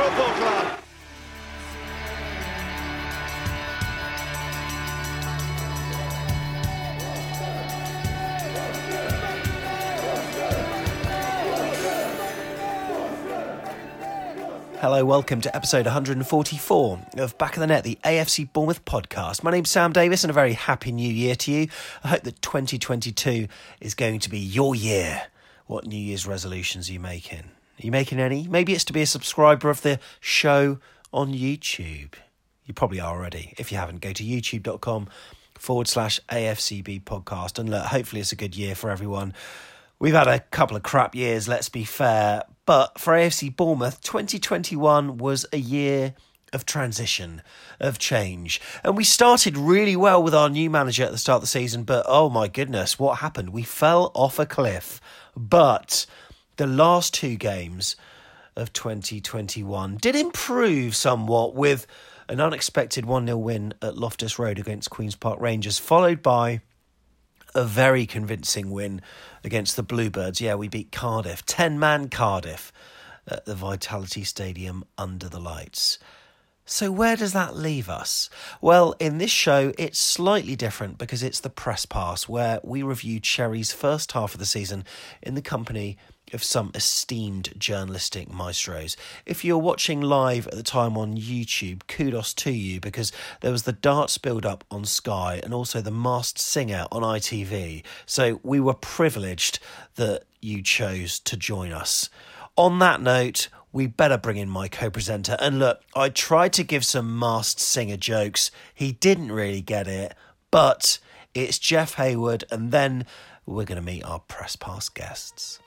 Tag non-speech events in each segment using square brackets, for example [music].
Football club. Hello, welcome to episode 144 of Back of the Net, the AFC Bournemouth podcast. My name's Sam Davis, and a very happy new year to you. I hope that 2022 is going to be your year. What New Year's resolutions are you making? Are you making any? Maybe it's to be a subscriber of the show on YouTube. You probably are already. If you haven't, go to youtube.com forward slash AFCB podcast. And look, hopefully it's a good year for everyone. We've had a couple of crap years, let's be fair. But for AFC Bournemouth, 2021 was a year of transition, of change. And we started really well with our new manager at the start of the season, but oh my goodness, what happened? We fell off a cliff. But the last two games of 2021 did improve somewhat with an unexpected 1 0 win at Loftus Road against Queen's Park Rangers, followed by a very convincing win against the Bluebirds. Yeah, we beat Cardiff, 10 man Cardiff at the Vitality Stadium under the lights. So, where does that leave us? Well, in this show, it's slightly different because it's the press pass where we review Cherry's first half of the season in the company of some esteemed journalistic maestros. If you're watching live at the time on YouTube, kudos to you because there was the darts build up on Sky and also the Masked Singer on ITV. So we were privileged that you chose to join us. On that note, we better bring in my co presenter. And look, I tried to give some Masked Singer jokes. He didn't really get it, but it's Jeff Hayward, and then we're going to meet our press pass guests.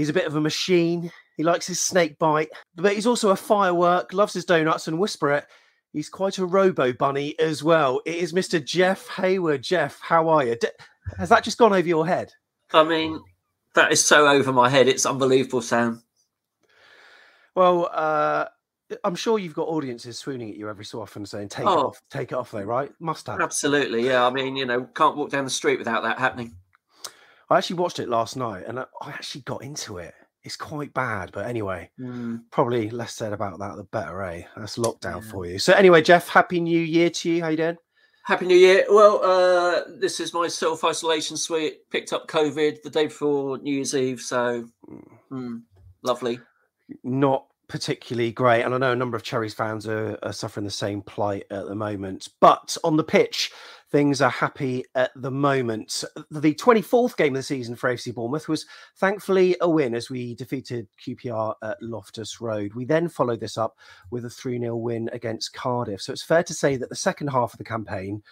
He's a bit of a machine. He likes his snake bite, but he's also a firework, loves his donuts and whisper it. He's quite a robo bunny as well. It is Mr. Jeff Hayward. Jeff, how are you? Has that just gone over your head? I mean, that is so over my head. It's unbelievable, Sam. Well, uh, I'm sure you've got audiences swooning at you every so often saying, take it Oh. off, take it off, though, right? Must have. Absolutely, yeah. I mean, you know, can't walk down the street without that happening. I actually watched it last night and I I actually got into it. It's quite bad, but anyway, Mm. probably less said about that, the better, eh? That's lockdown for you. So, anyway, Jeff, happy new year to you. How you doing? Happy New Year. Well, uh, this is my self isolation suite. Picked up COVID the day before New Year's Eve, so mm, lovely. Not particularly great, and I know a number of Cherries fans are, are suffering the same plight at the moment. But on the pitch, things are happy at the moment. The 24th game of the season for AFC Bournemouth was thankfully a win as we defeated QPR at Loftus Road. We then followed this up with a 3 0 win against Cardiff. So it's fair to say that the second half of the campaign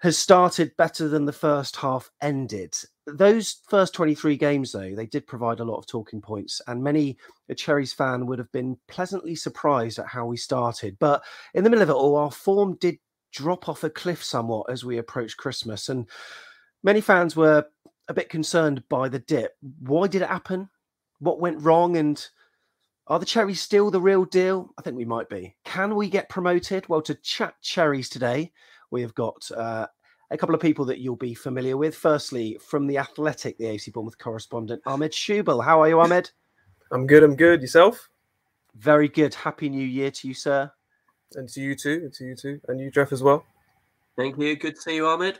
has started better than the first half ended. Those first 23 games, though, they did provide a lot of talking points, and many a Cherries fan would have been pleasantly surprised at how we started. But in the middle of it all, our form did drop off a cliff somewhat as we approach Christmas, and many fans were a bit concerned by the dip. Why did it happen? What went wrong? And are the Cherries still the real deal? I think we might be. Can we get promoted? Well, to chat Cherries today, we have got uh, a couple of people that you'll be familiar with. Firstly, from the Athletic, the AFC Bournemouth correspondent, Ahmed Shubel. How are you, Ahmed? I'm good. I'm good. Yourself? Very good. Happy New Year to you, sir. And to you too. And to you too. And you, Jeff, as well. Thank you. Good to see you, Ahmed.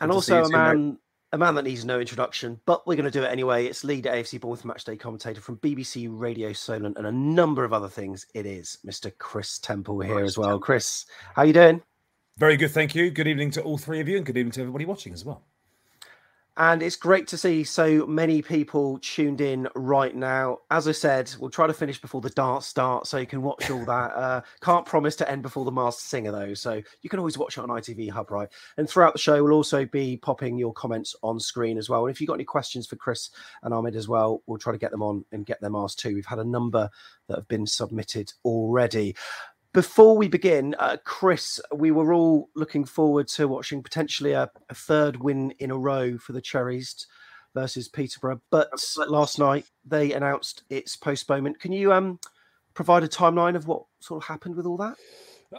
And also a man, a man that needs no introduction, but we're going to do it anyway. It's lead AFC Bournemouth matchday commentator from BBC Radio Solent and a number of other things. It is Mr. Chris Temple here Chris as well. Temple. Chris, how you doing? Very good, thank you. Good evening to all three of you, and good evening to everybody watching as well. And it's great to see so many people tuned in right now. As I said, we'll try to finish before the dance start so you can watch all that. [laughs] Uh, can't promise to end before the Masked Singer, though. So you can always watch it on ITV Hub, right? And throughout the show, we'll also be popping your comments on screen as well. And if you've got any questions for Chris and Ahmed as well, we'll try to get them on and get them asked too. We've had a number that have been submitted already. Before we begin, uh, Chris, we were all looking forward to watching potentially a, a, third win in a row for the Cherries versus Peterborough, but last night they announced its postponement. Can you um, provide a timeline of what sort of happened with all that?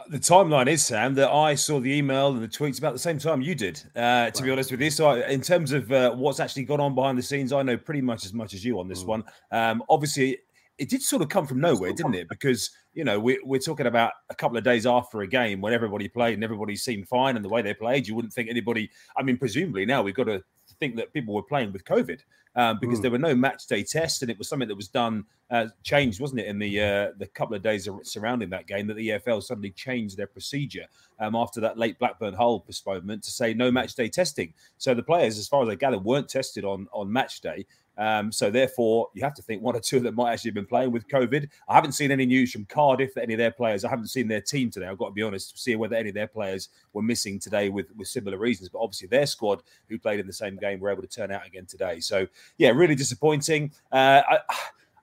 The timeline is Sam that I saw the email and the tweets about the same time you did. Uh, to be honest with you, so I, in terms of uh, what's actually gone on behind the scenes, I know pretty much as much as you on this mm. one. Um, obviously, it did sort of come from nowhere, didn't it? Because you know we, we're talking about a couple of days after a game when everybody played and everybody seemed fine, and the way they played, you wouldn't think anybody. I mean, presumably now we've got to think that people were playing with COVID um, because mm. there were no match day tests, and it was something that was done uh, changed, wasn't it, in the uh, the couple of days surrounding that game that the EFL suddenly changed their procedure um, after that late Blackburn Hull postponement to say no match day testing. So the players, as far as I gather, weren't tested on on match day. Um, so therefore, you have to think one or two them might actually have been playing with COVID. I haven't seen any news from Cardiff that any of their players. I haven't seen their team today. I've got to be honest to see whether any of their players were missing today with with similar reasons. But obviously, their squad who played in the same game were able to turn out again today. So yeah, really disappointing. Uh, I,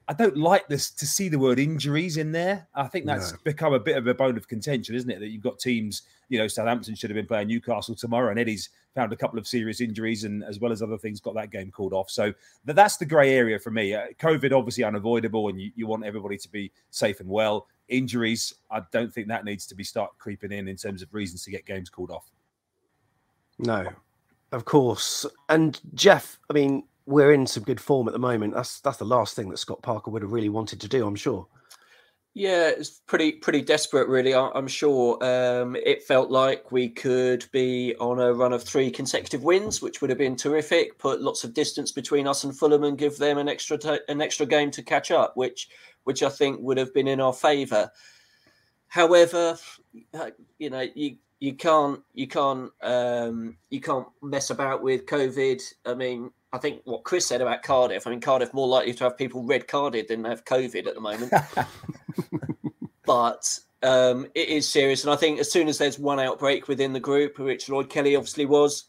I don't like this to see the word injuries in there. I think that's no. become a bit of a bone of contention, isn't it? That you've got teams, you know, Southampton should have been playing Newcastle tomorrow, and Eddie's found a couple of serious injuries, and as well as other things, got that game called off. So that's the grey area for me. Uh, COVID obviously unavoidable, and you, you want everybody to be safe and well. Injuries, I don't think that needs to be start creeping in in terms of reasons to get games called off. No, of course. And Jeff, I mean, we're in some good form at the moment. That's that's the last thing that Scott Parker would have really wanted to do, I'm sure. Yeah, it's pretty pretty desperate, really. I'm sure um, it felt like we could be on a run of three consecutive wins, which would have been terrific. Put lots of distance between us and Fulham, and give them an extra t- an extra game to catch up, which which I think would have been in our favour. However, uh, you know, you you can't you can't um, you can't mess about with COVID. I mean, I think what Chris said about Cardiff. I mean, Cardiff more likely to have people red carded than have COVID at the moment. [laughs] but um, it is serious, and I think as soon as there's one outbreak within the group, which Lloyd Kelly obviously was,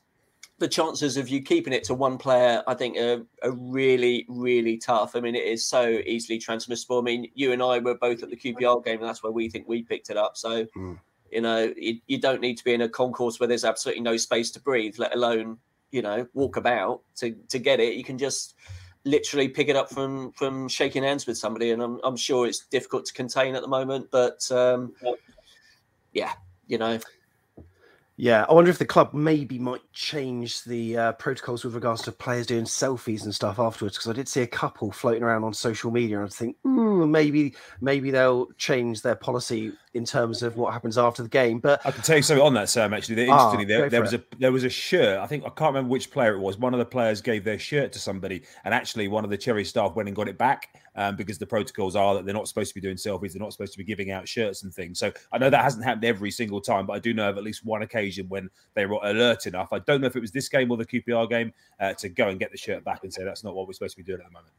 the chances of you keeping it to one player, I think, are, are, really, really tough. I mean, it is so easily transmissible. I mean, you and I were both at the QPR game, and that's where we think we picked it up. So, mm. You know, you, you, don't need to be in a concourse where there's absolutely no space to breathe, let alone you know walk about to to get it. You can just literally pick it up from from shaking hands with somebody, and I'm I'm sure it's difficult to contain at the moment, but um, yeah, you know. Yeah, I wonder if the club maybe might change the uh, protocols with regards to players doing selfies and stuff afterwards. Because I did see a couple floating around on social media, and I think mm, maybe maybe they'll change their policy in terms of what happens after the game. But I can tell you something on that, Sam. Actually, Ah, interestingly, go there, there was it. a there was a shirt. I think I can't remember which player it was. One of the players gave their shirt to somebody, and actually, one of the Cherry staff went and got it back um, because the protocols are that they're not supposed to be doing selfies. They're not supposed to be giving out shirts and things. So I know that hasn't happened every single time, but I do know of at least one occasion when they were alert enough. I don't know if it was this game or the QPR game uh, to go and get the shirt back and say that's not what we're supposed to be doing at the moment.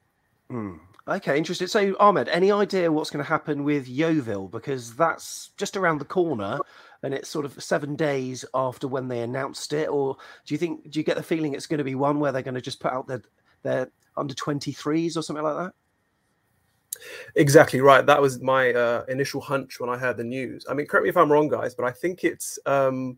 Hmm. Okay, interesting. So, Ahmed, any idea what's going to happen with Yeovil? Because that's just around the corner, and it's sort of seven days after when they announced it. Or do you think? Do you get the feeling it's going to be one where they're going to just put out their their under twenty threes or something like that? Exactly right. That was my uh, initial hunch when I heard the news. I mean, correct me if I'm wrong, guys, but I think it's um,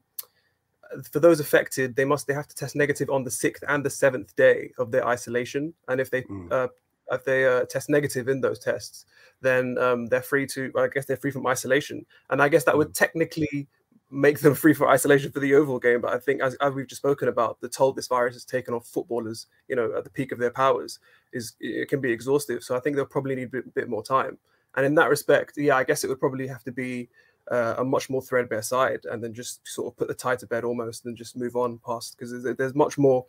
for those affected. They must they have to test negative on the sixth and the seventh day of their isolation, and if they uh, if they uh, test negative in those tests, then um, they're free to. I guess they're free from isolation, and I guess that would technically make them [laughs] free for isolation for the Yeovil game. But I think, as, as we've just spoken about, the toll this virus has taken off footballers, you know, at the peak of their powers, is it can be exhaustive. So I think they'll probably need a bit, bit more time. And in that respect, yeah, I guess it would probably have to be uh, a much more threadbare side, and then just sort of put the tie to bed almost, and just move on past because there's, there's much more,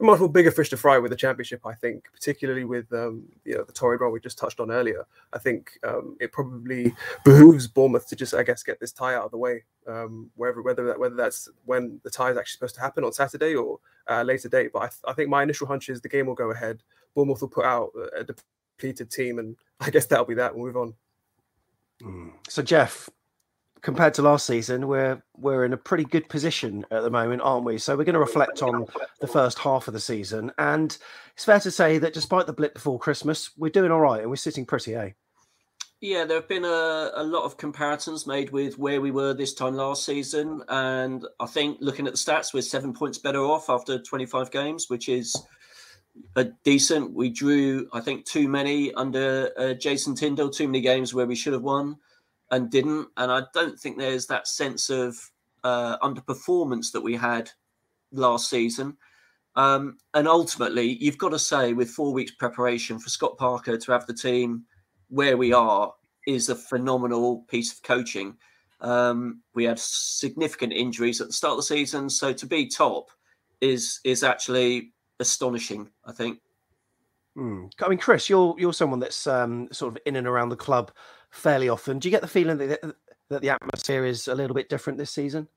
much more bigger fish to fry with the championship. I think, particularly with um, you know the torrid run we just touched on earlier. I think um, it probably behooves Bournemouth to just, I guess, get this tie out of the way, um, wherever whether that whether that's when the tie is actually supposed to happen on Saturday or uh, later date. But I, th- I think my initial hunch is the game will go ahead. Bournemouth will put out a depleted team, and I guess that'll be that. We'll move on. So, Jeff, compared to last season, we're we're in a pretty good position at the moment, aren't we? So we're going to reflect on the first half of the season, and it's fair to say that despite the blip before Christmas, we're doing all right and we're sitting pretty, eh? Yeah, there have been a, a lot of comparisons made with where we were this time last season. And I think looking at the stats, we're seven points better off after 25 games, which is a decent. We drew, I think, too many under uh, Jason Tindall, too many games where we should have won and didn't. And I don't think there's that sense of uh, underperformance that we had last season. Um, and ultimately, you've got to say, with four weeks preparation for Scott Parker to have the team where we are is a phenomenal piece of coaching. Um, we had significant injuries at the start of the season, so to be top is is actually astonishing. I think. Hmm. I mean, Chris, you're you're someone that's um, sort of in and around the club fairly often. Do you get the feeling that that the atmosphere is a little bit different this season?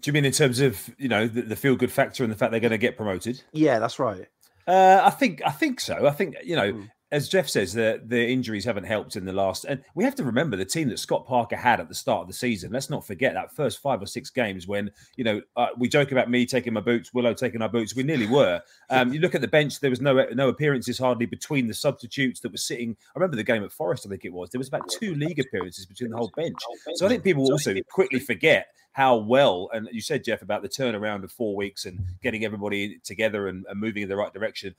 Do you mean in terms of you know the, the feel good factor and the fact they're going to get promoted? Yeah, that's right. Uh, I think I think so. I think you Hmm. know, as Jeff says, the the injuries haven't helped in the last, and we have to remember the team that Scott Parker had at the start of the season. Let's not forget that first five or six games when you know uh, we joke about me taking my boots, Willow taking our boots. We nearly were. Um, you look at the bench; there was no no appearances hardly between the substitutes that were sitting. I remember the game at Forest. I think it was. There was about two league appearances between the whole bench. So I think people also quickly forget how well, and you said, Jeff, about the turnaround of four weeks and getting everybody together and, and moving in the right direction.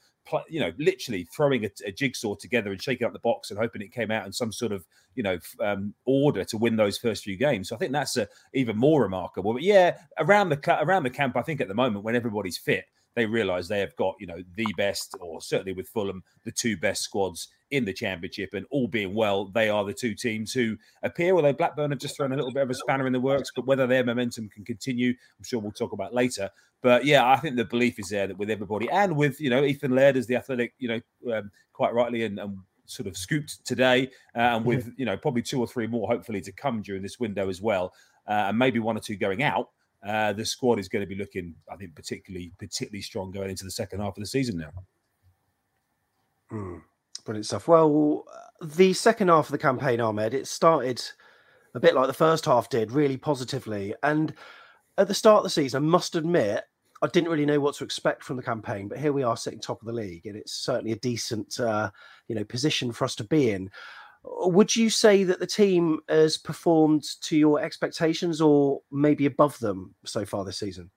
You know, literally throwing a, a jigsaw together and shaking up the box and hoping it came out in some sort of, you know, um, order to win those first few games. So I think that's a, even more remarkable. But yeah, around the around the camp, I think at the moment when everybody's fit, they realise they have got, you know, the best, or certainly with Fulham, the two best squads in the championship. And all being well, they are the two teams who appear, although Blackburn have just thrown a little bit of a spanner in the works, but whether their momentum can continue, I'm sure we'll talk about later. But yeah, I think the belief is there that with everybody and with, you know, Ethan Laird as the athletic, you know, um, quite rightly and, and sort of scooped today, uh, and with, you know, probably two or three more hopefully to come during this window as well, uh, and maybe one or two going out. Uh, the squad is going to be looking, I think, particularly particularly strong going into the second half of the season now. Hmm. Brilliant stuff. Well, the second half of the campaign, Ahmed, it started a bit like the first half did, really positively. And at the start of the season, I must admit, I didn't really know what to expect from the campaign, but here we are sitting top of the league, and it's certainly a decent, uh, you know, position for us to be in. Would you say that the team has performed to your expectations, or maybe above them so far this season?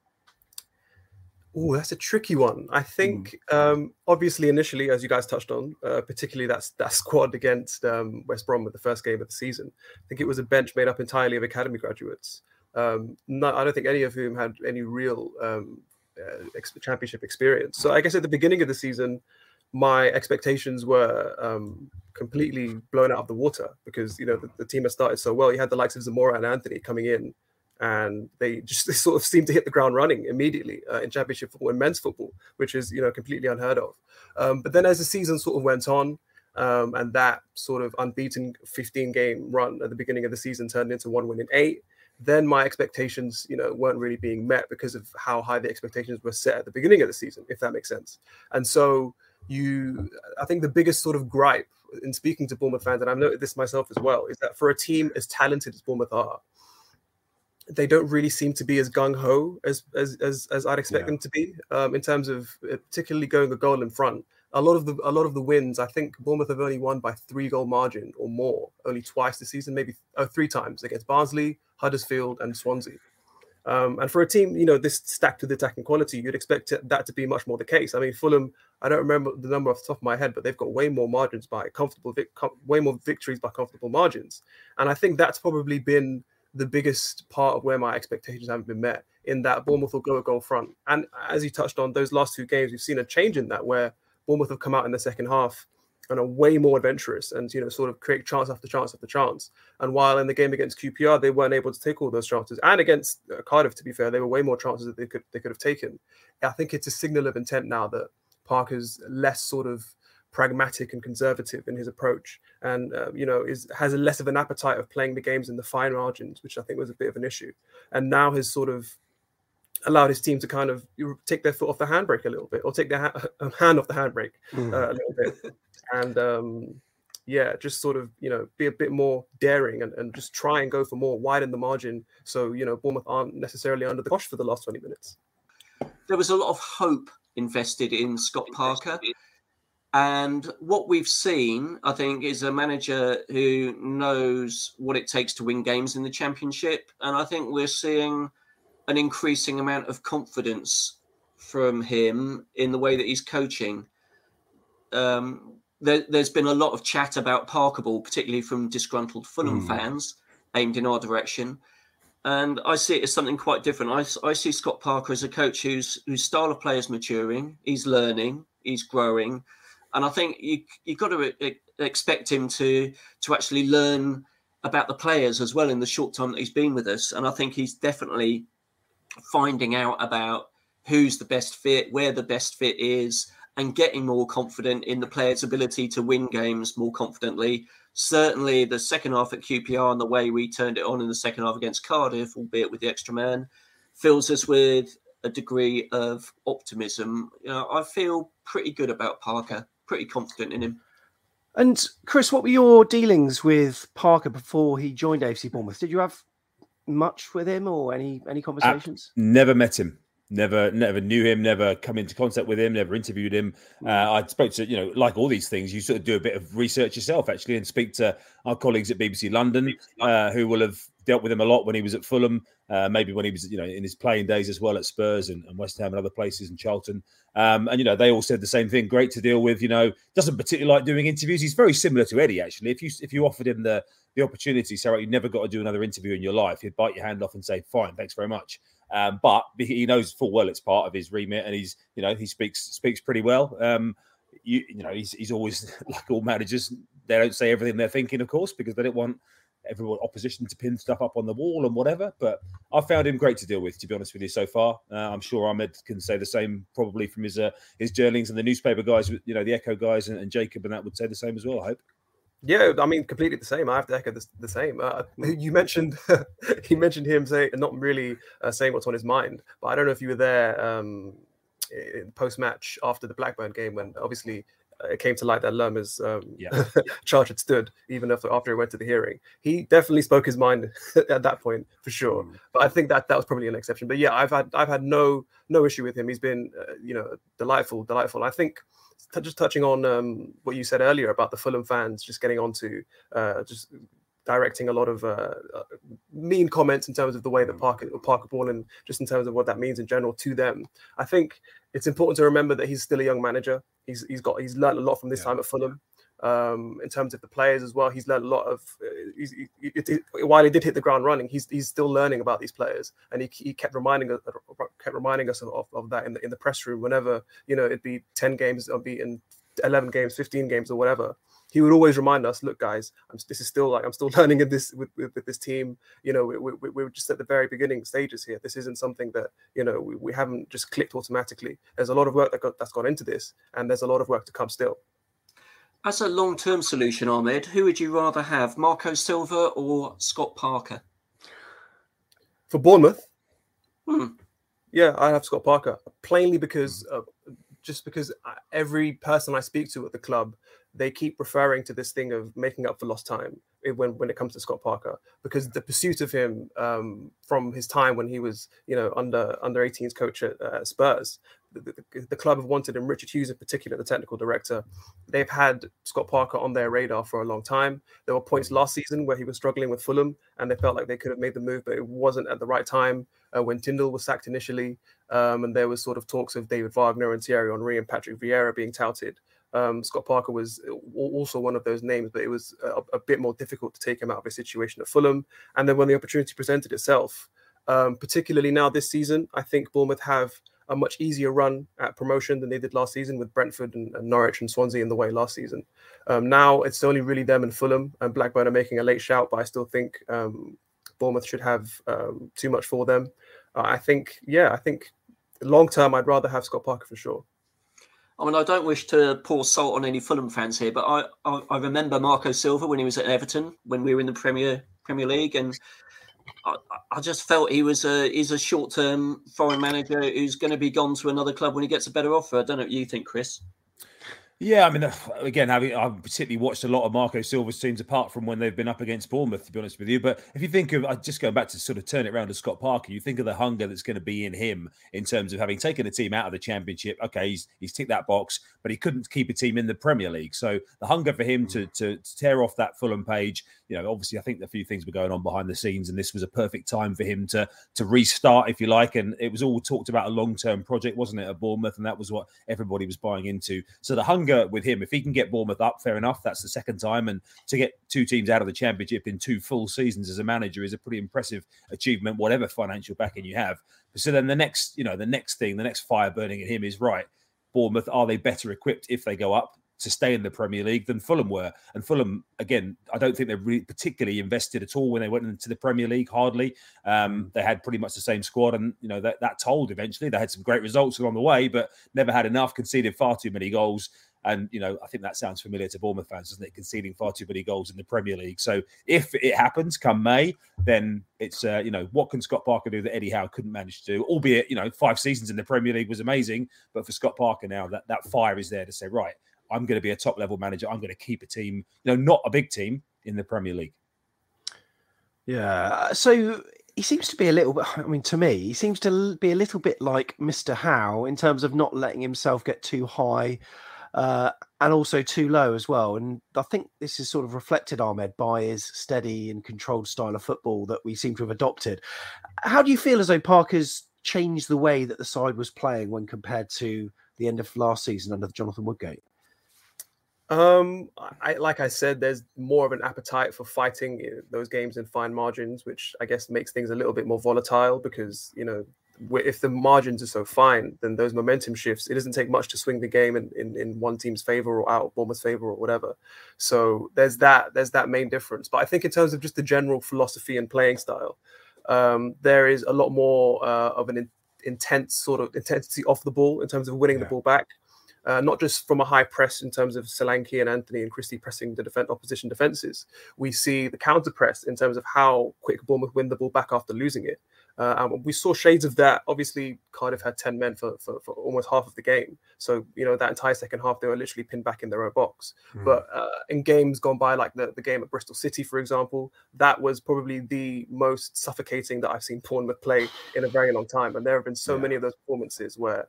Oh, that's a tricky one. I think, um, obviously, initially, as you guys touched on, uh, particularly that's that squad against um, West Brom with the first game of the season. I think it was a bench made up entirely of academy graduates. Um, not, I don't think any of whom had any real um, uh, ex- championship experience. So I guess at the beginning of the season, my expectations were um, completely blown out of the water because you know the, the team had started so well. You had the likes of Zemura and Anthony coming in, and they just [laughs] they sort of seemed to hit the ground running immediately uh, in championship football and men's football, which is you know completely unheard of. Um, but then as the season sort of went on, um, and that sort of unbeaten 15 game run at the beginning of the season turned into one win in eight, then my expectations, you know, weren't really being met because of how high the expectations were set at the beginning of the season, if that makes sense. And so you, I think the biggest sort of gripe in speaking to Bournemouth fans, and I've noted this myself as well, is that for a team as talented as Bournemouth are, they don't really seem to be as gung ho as, as as as I'd expect yeah. them to be um, in terms of uh, particularly going a goal in front. A lot of the a lot of the wins, I think Bournemouth have only won by three goal margin or more, only twice this season, maybe oh, three times against Barnsley, Huddersfield, and Swansea. Um, and for a team, you know, this stacked with attacking quality, you'd expect that to be much more the case. I mean, Fulham, I don't remember the number off the top of my head, but they've got way more margins by comfortable, vic- com- way more victories by comfortable margins. And I think that's probably been the biggest part of where my expectations haven't been met in that Bournemouth will go a goal front. And as you touched on, those last two games, we've seen a change in that where Bournemouth have come out in the second half and are way more adventurous and you know sort of create chance after chance after chance. And while in the game against QPR they weren't able to take all those chances, and against uh, Cardiff, to be fair, they were way more chances that they could they could have taken. I think it's a signal of intent now that Parker's less sort of pragmatic and conservative in his approach, and uh, you know is has a less of an appetite of playing the games in the fine margins, which I think was a bit of an issue. And now has sort of allowed his team to kind of take their foot off the handbrake a little bit, or take their ha- [laughs] hand off the handbrake mm. uh, a little bit, [laughs] and um, yeah, just sort of you know be a bit more daring and, and just try and go for more, widen the margin, so you know Bournemouth aren't necessarily under the cosh for the last twenty minutes. There was a lot of hope invested in Scott Parker. And what we've seen, I think, is a manager who knows what it takes to win games in the championship. And I think we're seeing an increasing amount of confidence from him in the way that he's coaching. Um, there, has been a lot of chat about Parkerball, particularly from disgruntled Fulham mm. fans aimed in our direction. And I see it as something quite different. I, I see Scott Parker as a coach whose whose style of play is maturing, he's learning, he's growing, and I think you you've got to expect him to to actually learn about the players as well in the short time that he's been with us. And I think he's definitely finding out about who's the best fit, where the best fit is, and getting more confident in the players' ability to win games more confidently. Certainly, the second half at QPR and the way we turned it on in the second half against Cardiff, albeit with the extra man, fills us with a degree of optimism. You know, I feel pretty good about Parker pretty confident in him. And Chris, what were your dealings with Parker before he joined AFC Bournemouth? Did you have much with him or any any conversations? I never met him. Never, never knew him. Never come into contact with him. Never interviewed him. Hmm. Uh, I spoke to you know, like all these things, you sort of do a bit of research yourself actually, and speak to our colleagues at BBC London, uh, who will have dealt with him a lot when he was at Fulham, uh, maybe when he was, you know, in his playing days as well at Spurs and, and West Ham and other places and Charlton. Um, and you know, they all said the same thing. Great to deal with. You know, doesn't particularly like doing interviews. He's very similar to Eddie actually. If you if you offered him the the opportunity, Sarah, you never got to do another interview in your life. He'd bite your hand off and say, "Fine, thanks very much." Um, but he knows full well it's part of his remit, and he's you know he speaks speaks pretty well. Um, you, you know he's he's always [laughs] like all managers. They don't say everything they're thinking, of course, because they don't want everyone opposition to pin stuff up on the wall and whatever. But I found him great to deal with, to be honest with you, so far. Uh, I'm sure Ahmed can say the same, probably from his uh, his journalings and the newspaper guys, you know, the Echo guys and, and Jacob and that would say the same as well. I hope. Yeah, I mean, completely the same. I have to echo the, the same. Uh, you mentioned [laughs] he mentioned him saying not really uh, saying what's on his mind, but I don't know if you were there um, post match after the Blackburn game when obviously it came to light that Lerma's um, yeah. [laughs] charge had stood even after after he went to the hearing. He definitely spoke his mind [laughs] at that point for sure. Mm. But I think that that was probably an exception. But yeah, I've had I've had no no issue with him. He's been uh, you know delightful, delightful. I think just touching on um, what you said earlier about the Fulham fans just getting onto uh, just directing a lot of uh, uh, mean comments in terms of the way that mm. Parker Parker Ball and just in terms of what that means in general to them. I think it's important to remember that he's still a young manager. He's he's got he's learned a lot from this yeah. time at Fulham. Um, in terms of the players as well, he's learned a lot of. Uh, he's, he, he, while he did hit the ground running, he's he's still learning about these players, and he, he kept reminding us kept reminding us of, of, that in the in the press room. Whenever you know it'd be ten games unbeaten, 11 games, 15 games, or whatever, he would always remind us, "Look, guys, I'm, this is still like I'm still [laughs] learning in this with, with, with this team. You know, we, we, we're just at the very beginning stages here. This isn't something that you know we, we haven't just clicked automatically. There's a lot of work that got, that's gone into this, and there's a lot of work to come still." As a long-term solution, Ahmed, who would you rather have, Marco Silva or Scott Parker? For Bournemouth, Hmm. yeah, I have Scott Parker plainly because uh, just because every person I speak to at the club, they keep referring to this thing of making up for lost time when when it comes to Scott Parker because the pursuit of him um, from his time when he was you know under under 18s coach at uh, Spurs, the, the, the club have wanted him. Richard Hughes in particular, the technical director, they've had Scott Parker on their radar for a long time. There were points last season where he was struggling with Fulham, and they felt like they could have made the move, but it wasn't at the right time. Uh, when Tindall was sacked initially, um, and there was sort of talks of David Wagner and Thierry Henry and Patrick Vieira being touted. Um, Scott Parker was also one of those names, but it was a, a bit more difficult to take him out of his situation at Fulham. And then when the opportunity presented itself, um, particularly now this season, I think Bournemouth have a much easier run at promotion than they did last season with Brentford and, and Norwich and Swansea in the way last season. Um, now it's only really them and Fulham and Blackburn are making a late shout, but I still think um, Bournemouth should have um, too much for them. Uh, I think, yeah, I think long term, I'd rather have Scott Parker for sure. I mean, I don't wish to pour salt on any Fulham fans here, but I, I, I remember Marco Silva when he was at Everton when we were in the Premier Premier League, and I, I just felt he was a he's a short term foreign manager who's going to be gone to another club when he gets a better offer. I don't know what you think, Chris. Yeah, I mean, again, having I've particularly watched a lot of Marco Silva's teams apart from when they've been up against Bournemouth, to be honest with you. But if you think of, I just going back to sort of turn it around to Scott Parker, you think of the hunger that's going to be in him in terms of having taken a team out of the Championship. Okay, he's he's ticked that box, but he couldn't keep a team in the Premier League. So the hunger for him to mm. to, to tear off that Fulham page, you know, obviously I think a few things were going on behind the scenes, and this was a perfect time for him to to restart, if you like. And it was all talked about a long term project, wasn't it, at Bournemouth, and that was what everybody was buying into. So the hunger with him, if he can get Bournemouth up, fair enough. That's the second time, and to get two teams out of the Championship in two full seasons as a manager is a pretty impressive achievement, whatever financial backing you have. So then the next, you know, the next thing, the next fire burning at him is right. Bournemouth are they better equipped if they go up? to stay in the Premier League than Fulham were. And Fulham, again, I don't think they really particularly invested at all when they went into the Premier League. Hardly. Um, they had pretty much the same squad, and you know that that told eventually. They had some great results along the way, but never had enough. Conceded far too many goals. And you know, I think that sounds familiar to Bournemouth fans, doesn't it? Conceding far too many goals in the Premier League. So if it happens come May, then it's uh, you know what can Scott Parker do that Eddie Howe couldn't manage to do? Albeit you know five seasons in the Premier League was amazing, but for Scott Parker now that that fire is there to say right, I'm going to be a top level manager. I'm going to keep a team, you know, not a big team in the Premier League. Yeah. So he seems to be a little bit, I mean, to me, he seems to be a little bit like Mr. Howe in terms of not letting himself get too high uh, and also too low as well. And I think this is sort of reflected, Ahmed, by his steady and controlled style of football that we seem to have adopted. How do you feel as though Parker's changed the way that the side was playing when compared to the end of last season under Jonathan Woodgate? Um, I like I said, there's more of an appetite for fighting those games in fine margins, which I guess makes things a little bit more volatile because you know if the margins are so fine, then those momentum shifts. It doesn't take much to swing the game in, in, in one team's favor or out of Bournemouth's favor or whatever. So there's that there's that main difference. But I think in terms of just the general philosophy and playing style, um, there is a lot more uh, of an in, intense sort of intensity off the ball in terms of winning the ball back uh, not just from a high press in terms of Solanke and Anthony and Christie pressing the defend, opposition defenses. We see the counter press in terms of how quick Bournemouth win the ball back after losing it. Uh, and we saw shades of that. Obviously, Cardiff had 10 men for, for, for almost half of the game. So, you know, that entire second half, they were literally pinned back in their own box. Mm. But uh, in games gone by, like the, the game at Bristol City, for example, that was probably the most suffocating that I've seen Bournemouth play in a very long time. And there have been so many of those performances where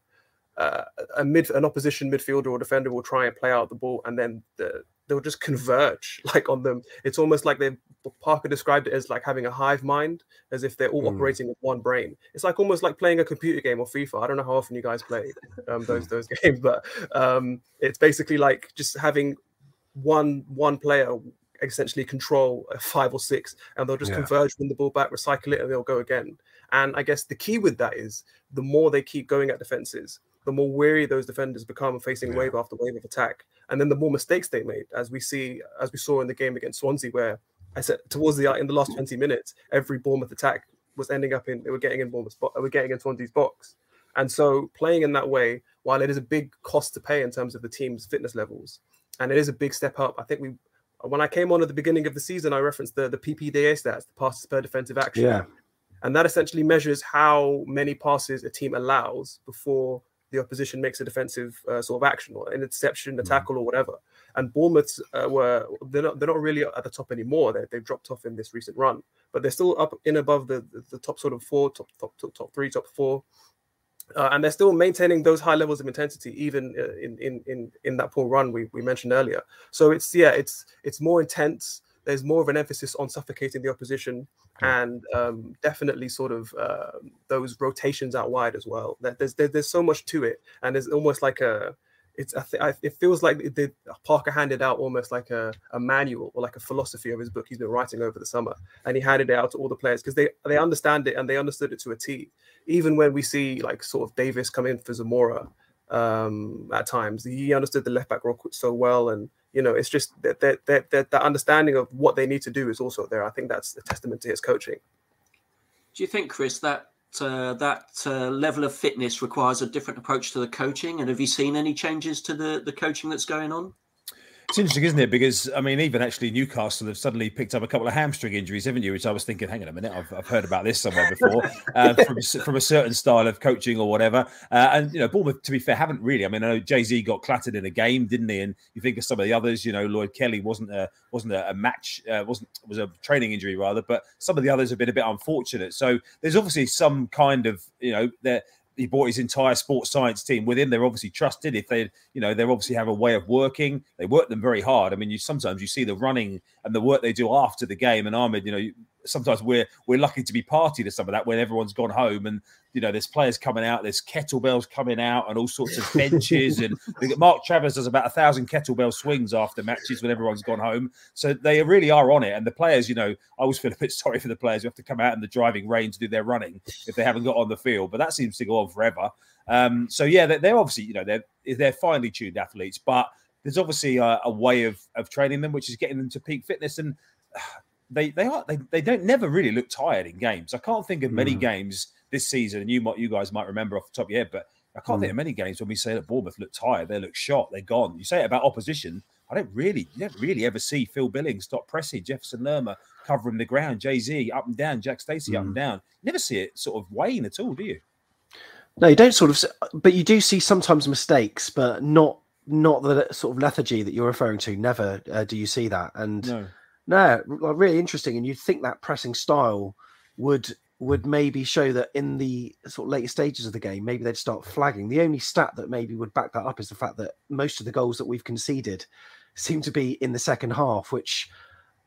uh, a mid an opposition midfielder or defender will try and play out the ball and then the, they'll just converge [laughs] like on them it's almost like they parker described it as like having a hive mind as if they're all Mm. operating with one brain. It's like almost like playing a computer game or fifa. I don't know how often you guys play um, those [laughs] those [laughs] games but um, it's basically like just having one one player essentially control five or six and they'll just Yeah. converge win the ball back recycle it and they'll go again. And i guess the key with that is the more they keep going at defenses the more weary those defenders become facing wave after wave of attack. And then the more mistakes they made, as we see, as we saw in the game against Swansea, where I said towards the in the last 20 minutes, every Bournemouth attack was ending up in they were getting in Bournemouth's bo- were getting in Swansea's box. And so playing in that way, while it is a big cost to pay in terms of the team's fitness levels, and it is a big step up, I think we when I came on at the beginning of the season, I referenced the the PPDA stats, the passes per defensive action. Yeah. And that essentially measures how many passes a team allows before the opposition makes a defensive uh, sort of action or an interception, a tackle, or whatever. And Bournemouth uh, were they're not they're not really at the top anymore. They they've dropped off in this recent run, but they're still up in above the the, the top sort of four, top top top, top three, top four. Uh, and they're still maintaining those high levels of intensity even uh, in, in in in that poor run we, we mentioned earlier. So it's yeah, it's it's more intense. There's more of an emphasis on suffocating the opposition, and um, definitely sort of uh, those rotations out wide as well. That there's there's so much to it, and there's almost like a it's I th- I, it feels like the, Parker handed out almost like a, a manual or like a philosophy of his book he's been writing over the summer, and he handed it out to all the players because they they understand it and they understood it to a T. Even when we see like sort of Davis come in for Zemura um, at times, he understood the left back role so well, and you know it's just that that that that, that understanding of what they need to do is also there. I think that's a testament to his coaching. Do you think, Chris, that uh, that uh, level of fitness requires a different approach to the coaching? And have you seen any changes to the the coaching that's going on? It's interesting, isn't it? Because I mean, even actually Newcastle have suddenly picked up a couple of hamstring injuries, haven't you? Which I was thinking, hang on a minute, I've, I've heard about this somewhere before uh, [laughs] from from a certain style of coaching or whatever. Uh, and you know, Bournemouth, to be fair, haven't really. I mean, I know Jay Z got clattered in a game, didn't he? And you think of some of the others, you know, Lloyd Kelly wasn't a wasn't a, a match, uh, wasn't was a training injury rather, but some of the others have been a bit unfortunate. So there's obviously some kind of you know that he brought his entire sports science team with him. They're obviously trusted. If they, you know, they obviously have a way of working. They work them very hard. I mean, you sometimes you see the running and the work they do after the game. And Ahmed, you know, sometimes we're we're lucky to be party to some of that when everyone's gone home and you know there's players coming out, there's kettlebells coming out and all sorts of [laughs] benches and Mark Travers does about a thousand kettlebell swings after matches when everyone's gone home. So they really are on it. And the players, you know, I always feel a bit [laughs] sorry for the players who have to come out in the driving rain to do their running if they haven't got on the field. But that seems to go on forever. Um, so yeah, they're, they're obviously you know they're they're finely tuned athletes, but there's obviously a, a way of of training them which is getting them to peak fitness and [sighs] they they are they, they don't never really look tired in games. I can't think of many Mm. games this season, and you might you guys might remember off the top of your head, but I can't think Mm. of many games when we say that Bournemouth look tired, they look shot, they're gone. You say it about opposition. I don't really, you don't really ever see Phil Billings stop pressing, Jefferson Lerma covering the ground, Jay Z up and down, Jack Stacey up and down. Never see it sort of wane at all, do you? No, you don't sort of, but you do see sometimes mistakes, but not not the sort of lethargy that you're referring to. Never uh, do you see that, and No. no, really interesting. And you'd think that pressing style would would maybe show that in the sort of later stages of the game, maybe they'd start flagging. The only stat that maybe would back that up is the fact that most of the goals that we've conceded seem to be in the second half, which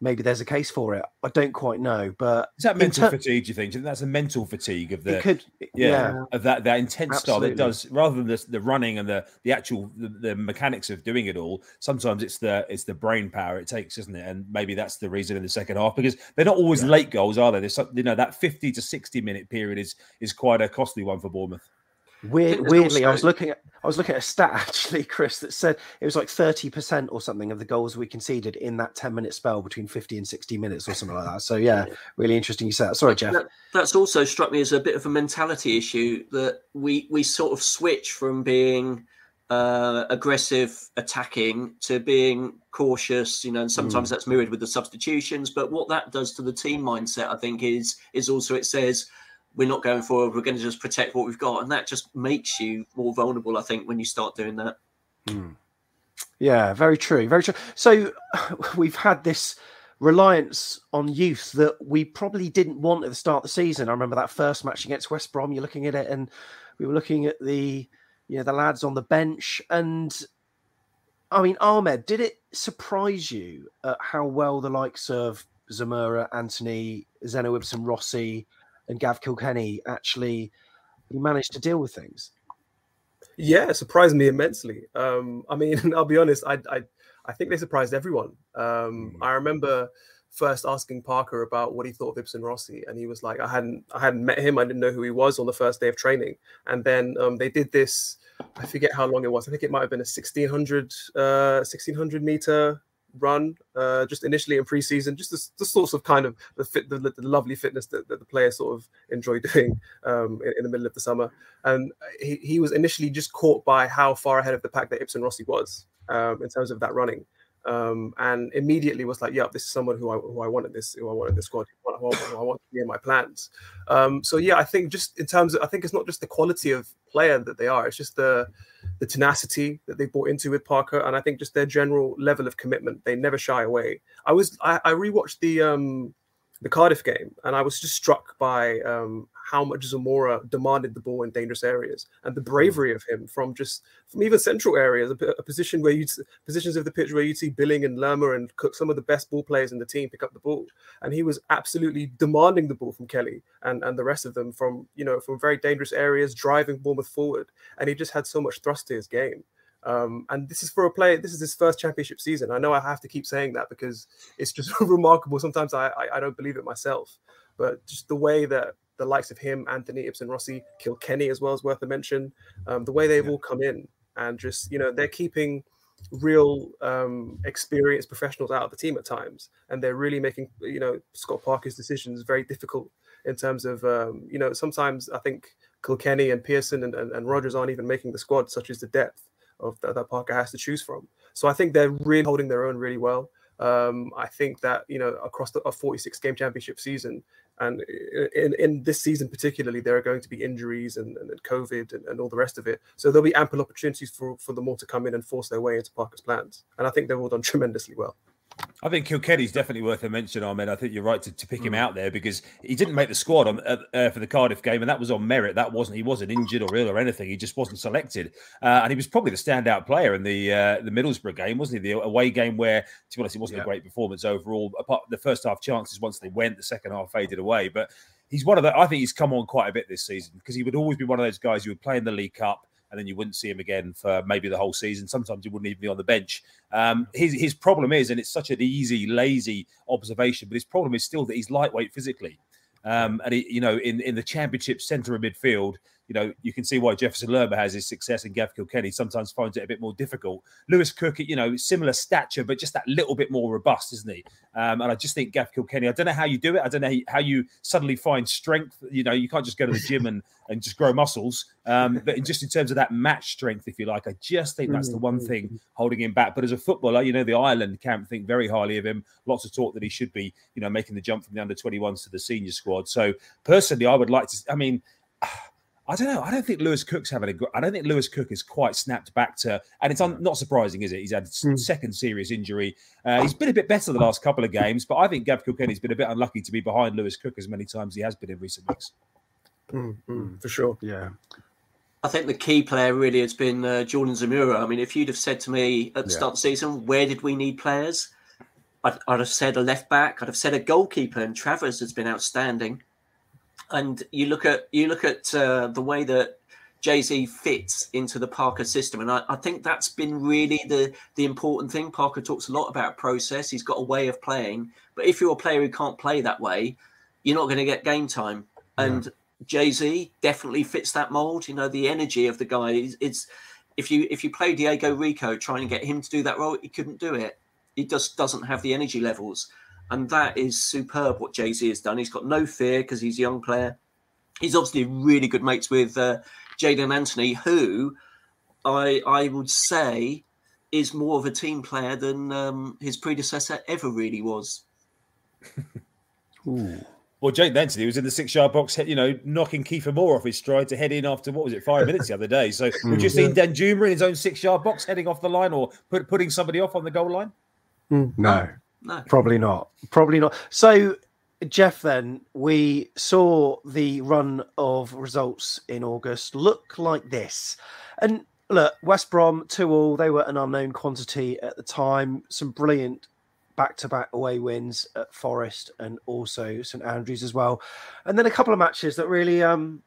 maybe there's a case for it. I don't quite know, but Is that mental ter- fatigue? Do you think? Do you think that's a mental fatigue of the? It could, yeah. of that that intense style that does rather than the, the running and the the actual the, the mechanics of doing it all. Sometimes it's the it's the brain power it takes, isn't it? And maybe that's the reason in the second half because they're not always late goals, are they? There's some, you know that fifty to sixty minute period is is quite a costly one for Bournemouth. Weird, weirdly, I was looking at I was looking at a stat [laughs] actually, Chris, that said it was like thirty percent or something of the goals we conceded in that ten minute spell between fifty and sixty minutes or something like that. So yeah, really interesting you said that. Sorry, Jeff. That, that's also struck me as a bit of a mentality issue that we we sort of switch from being uh, aggressive attacking to being cautious you know and sometimes that's mirrored with the substitutions but what that does to the team mindset i think is is also it says we're not going forward we're going to just protect what we've got and that just makes you more vulnerable i think when you start doing that hmm. Yeah, very true, very true. So [sighs] we've had this reliance on youth that we probably didn't want at the start of the season. I remember that first match against West Brom. You're looking at it, and we were looking at the you know the lads on the bench, and I mean Ahmed, did it surprise you at how well the likes of Zemura, Anthony, Zeno Ibsen, Rossi, and Gav Kilkenny actually managed to deal with things? Yeah, it surprised me immensely. Um, I mean, [laughs] I'll be honest, I, I I think they surprised everyone. Um, I remember first asking Parker about what he thought of Ibsen Rossi, and he was like, I hadn't I hadn't met him, I didn't know who he was on the first day of training, and then um, they did this. I forget how long it was. I think it might have been a 1600 uh, 1600 meter run uh, just initially in preseason, just the, the sorts of kind of the fit, the, the lovely fitness that, that, the players sort of enjoy [laughs] doing um, in, in, the middle of the summer. And he, he was initially just caught by how far ahead of the pack that Ibsen Rossi was um, in terms of that running. Um, and immediately was like, "Yeah, this is someone who I who I wanted this who I wanted this squad, who I, who I want to be in my plans." Um, so yeah, I think just in terms of, I think it's not just the quality of player that they are; it's just the the tenacity that they brought into with Parker, and I think just their general level of commitment. They never shy away. I was I, I rewatched the um the Cardiff game, and I was just struck by um, how much Zemura demanded the ball in dangerous areas and the bravery of him from just from even central areas, a, a position where you positions of the pitch where you see Billing and Lerma and Cook, some of the best ball players in the team, pick up the ball, and he was absolutely demanding the ball from Kelly and and the rest of them from you know from very dangerous areas, driving Bournemouth forward, and he just had so much thrust to his game. Um, and this is for a player. This is his first championship season. I know I have to keep saying that because it's just [laughs] remarkable. Sometimes I, I, I don't believe it myself, but just the way that the likes of him, Anthony Ibsen Rossi, Kilkenny as well is worth a mention. Um, the way they've yeah. all come in and just you know they're keeping real um, experienced professionals out of the team at times, and they're really making you know Scott Parker's decisions very difficult in terms of um, you know sometimes I think Kilkenny and Pearson and, and, and Rogers aren't even making the squad, such as the depth of that, that Parker has to choose from. So I think they're really holding their own really well. Um, I think that you know across the, a 46 game championship season, and in, in this season particularly, there are going to be injuries and, and COVID and, and all the rest of it. So there'll be ample opportunities for for them all to come in and force their way into Parker's plans. And I think they've all done [laughs] tremendously well. I think Kilkenny's definitely worth a mention, Ahmed. I think you're right to, to pick him mm. out there because he didn't make the squad on, uh, uh, for the Cardiff game, and that was on merit. That wasn't he wasn't injured or ill or anything. He just wasn't selected, uh, and he was probably the standout player in the uh, the Middlesbrough game, wasn't he? The away game where, to be honest, it wasn't yeah. a great performance overall. Apart the first half chances, once they went, the second half faded away. But he's one of the. I think he's come on quite a bit this season because he would always be one of those guys who would play in the League Cup and then you wouldn't see him again for maybe the whole season. Sometimes he wouldn't even be on the bench. Um, his his problem is, and it's such an easy, lazy observation, but his problem is still that he's lightweight physically. Um, and he, you know, in in the championship centre of midfield, you know, you can see why Jefferson Lerma has his success and Gav Kilkenny sometimes finds it a bit more difficult. Lewis Cook, you know, similar stature, but just that little bit more robust, isn't he? Um, and I just think Gav Kilkenny, I don't know how you do it. I don't know how you suddenly find strength. You know, you can't just go to the gym and, and just grow muscles. Um, but in, just in terms of that match strength, if you like, I just think that's the one thing holding him back. But as a footballer, you know, the Ireland camp think very highly of him. Lots of talk that he should be, you know, making the jump from the under 21s to the senior squad. So personally, I would like to, I mean, I don't know. I don't think Lewis Cook's having a good. I don't think Lewis Cook is quite snapped back to, and it's un, not surprising, is it? He's had mm. second serious injury. Uh, he's been a bit better the last couple of games, but I think Gav Kilkenny's been a bit unlucky to be behind Lewis Cook as many times he has been in recent weeks. Mm, mm, for sure. Yeah. I think the key player really has been uh, Jordan Zemura. I mean, if you'd have said to me at the yeah. start of the season, where did we need players? I'd, I'd have said a left back. I'd have said a goalkeeper, and Travers has been outstanding and you look at you look at uh, the way that Jay Z fits into the Parker system, and I, I, think that's been really the the important thing. Parker talks a lot about process. He's got a way of playing, but if you're a player who can't play that way, you're not going to get game time. Yeah. And Jay Z definitely fits that mold. You know, the energy of the guy is it's if you if you play Diego Rico trying to get him to do that role, he couldn't do it. He just doesn't have the energy levels and that is superb what Jay Z has done. He's got no fear because he's a young player. He's obviously really good mates with uh, Jaidon Anthony, who I I would say is more of a team player than um, his predecessor ever really was. [laughs] Ooh. Well, Jaidon Anthony was in the six-yard box, you know, knocking Kiefer Moore off his stride to head in after what was it, five minutes the other day. So, [laughs] would you seen Danjuma in his own six-yard box heading off the line or put, putting somebody off on the goal line? No, no, probably not. Probably not. So, Jeff, then we saw the run of results in August look like this, and look, West Brom two all. They were an unknown quantity at the time. Some brilliant back-to-back away wins at Forest and also St Andrews as well, and then a couple of matches that really, um,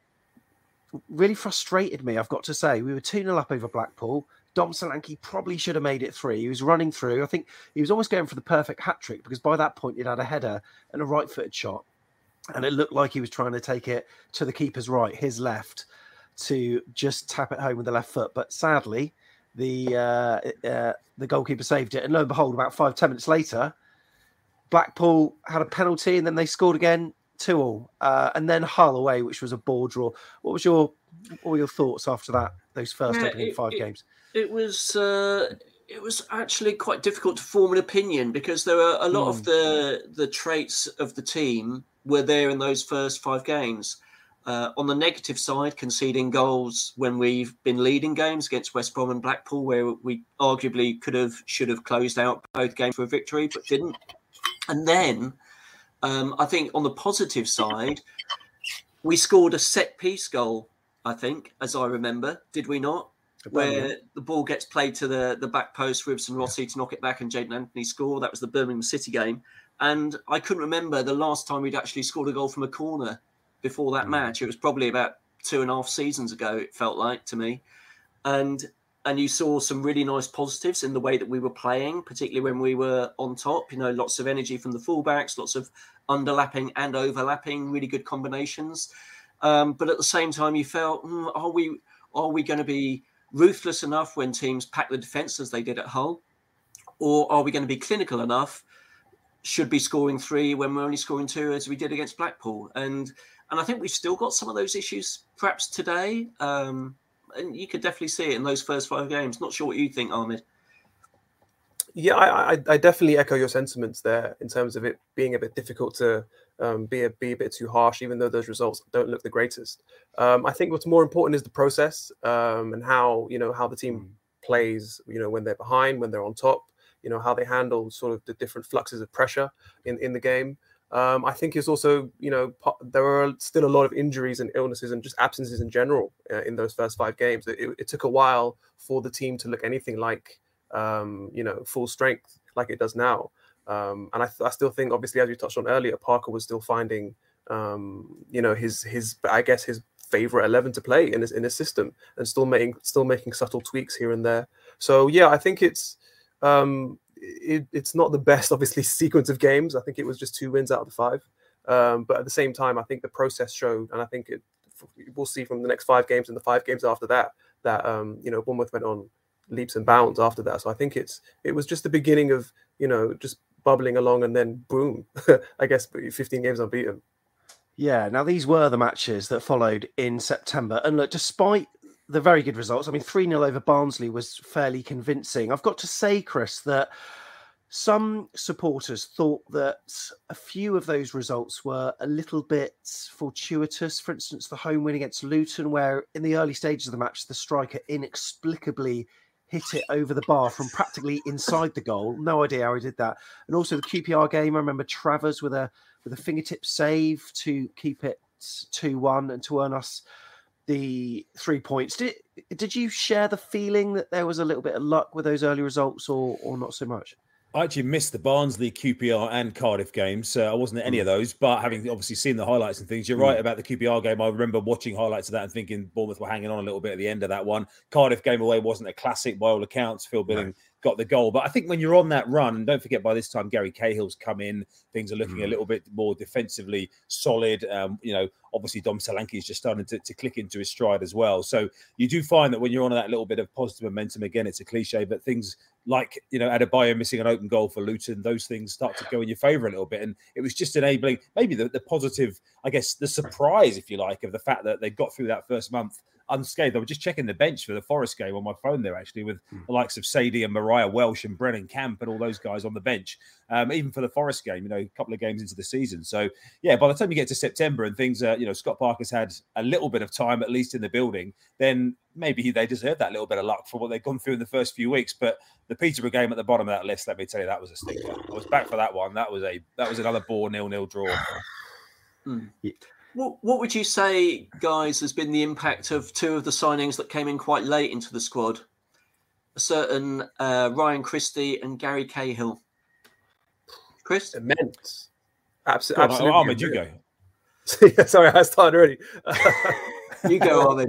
really frustrated me. I've got to say, we were two 0 up over Blackpool. Dom Solanke probably should have made it three. He was running through. I think he was almost going for the perfect hat trick because by that point he'd had a header and a right footed shot. And it looked like he was trying to take it to the keeper's right, his left, to just tap it home with the left foot. But sadly, the uh, uh, the goalkeeper saved it. And lo and behold, about five, ten minutes later, Blackpool had a penalty and then they scored again, two all. Uh, and then Hull away, which was a ball draw. What was your what were your thoughts after that? Those first Yeah, opening it- five it- games. It was uh, it was actually quite difficult to form an opinion because there were a lot of Mm. the the traits of the team were there in those first five games. Uh, on the negative side, conceding goals when we've been leading games against West Brom and Blackpool, where we arguably could have, should have closed out both games for a victory, but didn't. And then um, I think on the positive side, we scored a set piece goal, I think, as I remember. Did we not? Where the ball gets played to the, the back post, Ibsen Rossi to knock it back and Jaidon Anthony score. That was the Birmingham City game. And I couldn't remember the last time we'd actually scored a goal from a corner before that match. It was probably about two and a half seasons ago, it felt like to me. And and you saw some really nice positives in the way that we were playing, particularly when we were on top. You know, lots of energy from the fullbacks, lots of underlapping and overlapping, really good combinations. Um, but at the same time, you felt, "Hmm, are we are we going to be ruthless enough when teams pack the defence as they did at Hull, or are we going to be clinical enough? Should be scoring three when we're only scoring two, as we did against Blackpool, and and I think we've still got some of those issues perhaps today. Um, and you could definitely see it in those first five games. Not sure what you think, Ahmed. Yeah, I, I, I definitely echo your sentiments there in terms of it being a bit difficult to um, be a be a bit too harsh, even though those results don't look the greatest. Um, I think what's more important is the process um, and how you know how the team plays. You know when they're behind, when they're on top. You know how they handle sort of the different fluxes of pressure in in the game. Um, I think it's also, you know, there are still a lot of injuries and illnesses and just absences in general uh, in those first five games. It, it took a while for the team to look anything like, um, you know, full strength like it does now. Um, and I, I still think, obviously, as you touched on earlier, Parker was still finding, um, you know, his his I guess his favorite eleven to play in his in his system, and still making still making subtle tweaks here and there. So yeah, I think it's um, it, it's not the best, [laughs] obviously, sequence of games. I think it was just two wins out of the five. Um, but at the same time, I think the process showed, and I think it, we'll see from the next five games and the five games after that, that um, you know Bournemouth went on leaps and bounds after that. So I think it's it was just the beginning of you know just bubbling along, and then boom, [laughs] I guess 15 games unbeaten. Yeah, now these were the matches that followed in September. And look, despite the very good results, I mean, 3 0 over Barnsley was fairly convincing. I've got to say, Chris, that some supporters thought that a few of those results were a little bit fortuitous. For instance, the home win against Luton, where in the early stages of the match, the striker inexplicably hit it over the bar from practically inside the goal. No idea how he did that. And also the QPR game, I remember Travers with a with a fingertip save to keep it 2-1 and to earn us the three points. Did did you share the feeling that there was a little bit of luck with those early results or or not so much? I actually missed the Barnsley, QPR, and Cardiff games. So I wasn't at any of those, but having obviously seen the highlights and things, you're Mm. right about the QPR game. I remember watching highlights of that and thinking Bournemouth were hanging on a little bit at the end of that one. Cardiff game away wasn't a classic by all accounts. Phil Billing got the goal, but I think when you're on that run, and don't forget by this time Gary Cahill's come in, things are looking a little bit more defensively solid. Um, you know, obviously Dom Solanke is just starting to, to click into his stride as well. So you do find that when you're on that little bit of positive momentum, again, it's a cliche, but things like you know Adebayo missing an open goal for Luton, those things start to go in your favour a little bit, and it was just enabling maybe the, the positive, I guess, the surprise, if you like, of the fact that they got through that first month unscathed. I was just checking the bench for the Forest game on my phone there, actually, with the likes of Sadie and Mariah Welsh and Brennan Camp and all those guys on the bench, um, even for the Forest game, you know, a couple of games into the season. So, yeah, by the time you get to September and things, uh, you know, Scott Parker's had a little bit of time, at least in the building, then maybe they deserve that little bit of luck for what they've gone through in the first few weeks. But the Peterborough game at the bottom of that list, let me tell you, that was a stinker. I was back for that one. That was a that was another bore nil nil draw. [sighs] What, what would you say, guys, has been the impact of two of the signings that came in quite late into the squad? A certain uh, Ryan Christie and Gary Cahill. Chris? Immense. Abso- Go on, absolutely. Ahmed, you go. [laughs] sorry, I started already. [laughs] You go, Ahmed.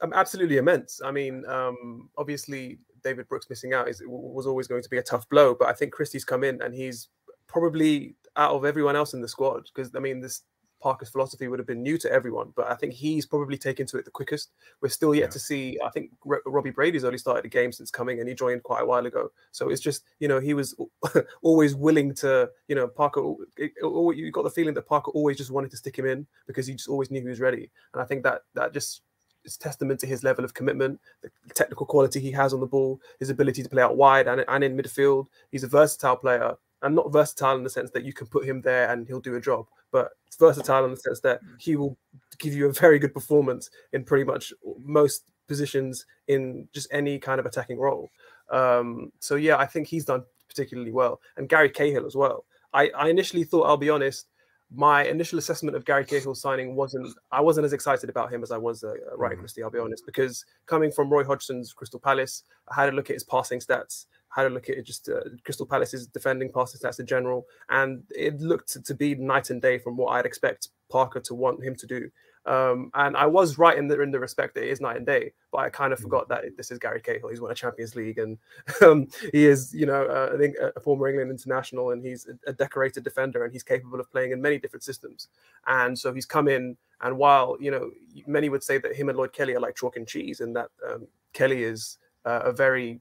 um, absolutely immense. I mean, um, obviously David Brooks missing out is was always going to be a tough blow, but I think Christie's come in and he's probably out of everyone else in the squad because I mean this Parker's philosophy would have been new to everyone, but I think he's probably taken to it the quickest. We're still yet yeah. to see. I think R- Robbie Brady's only started the game since coming, and he joined quite a while ago. So it's just you know he was [laughs] always willing to you know Parker. It, it, you got the feeling that Parker always just wanted to stick him in because he just always knew he was ready, and I think that that just is testament to his level of commitment, the technical quality he has on the ball, his ability to play out wide and, and in midfield. He's a versatile player, and not versatile in the sense that you can put him there and he'll do a job, but it's versatile in the sense that he will give you a very good performance in pretty much most positions in just any kind of attacking role. Um, so yeah, I think he's done particularly well, and Gary Cahill as well. I, I initially thought, I'll be honest, my initial assessment of Gary Cahill's signing wasn't I wasn't as excited about him as I was uh, right, mm-hmm. Christie. I'll be honest, because coming from Roy Hodgson's Crystal Palace, I had a look at his passing stats, had a look at it, just uh, Crystal Palace's defending passing stats in general, and it looked to, to be night and day from what I'd expect Parker to want him to do. Um, and I was right in the in the respect that it is night and day, but I kind of mm. forgot that this is Gary Cahill. He's won a Champions League, and [laughs] um, he is, you know, uh, I think a former England international, and he's a, decorated defender, and he's capable of playing in many different systems. And so he's come in, and while you know many would say that him and Lloyd Kelly are like chalk and cheese, and that um, Kelly is uh, a very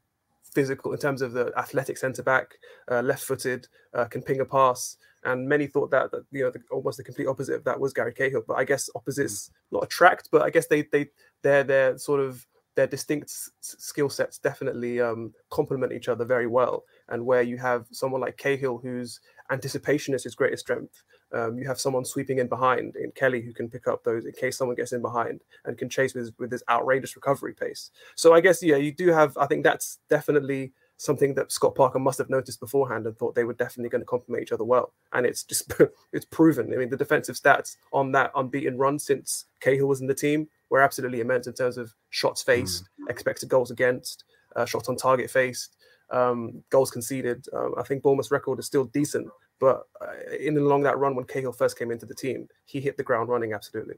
physical in terms of the athletic centre back, uh, left-footed, uh, can ping a pass, and many thought that, that you know the, almost the complete opposite of that was Gary Cahill. But I guess opposites not attract, but I guess they they they're they're sort of their distinct s- skill sets definitely um, complement each other very well. And where you have someone like Cahill, whose anticipation is his greatest strength, um, you have someone sweeping in behind in Kelly who can pick up those in case someone gets in behind and can chase with with this outrageous recovery pace. So I guess yeah, you do have. I think that's definitely something that Scott Parker must have noticed beforehand and thought they were definitely going to complement each other well. And it's just [laughs] it's proven. I mean, the defensive stats on that unbeaten run since Cahill was in the team were absolutely immense in terms of shots faced, mm. expected goals against, uh, shots on target faced, um, goals conceded. Um, I think Bournemouth's record is still decent, but uh, in and along that run when Cahill first came into the team, he hit the ground running absolutely.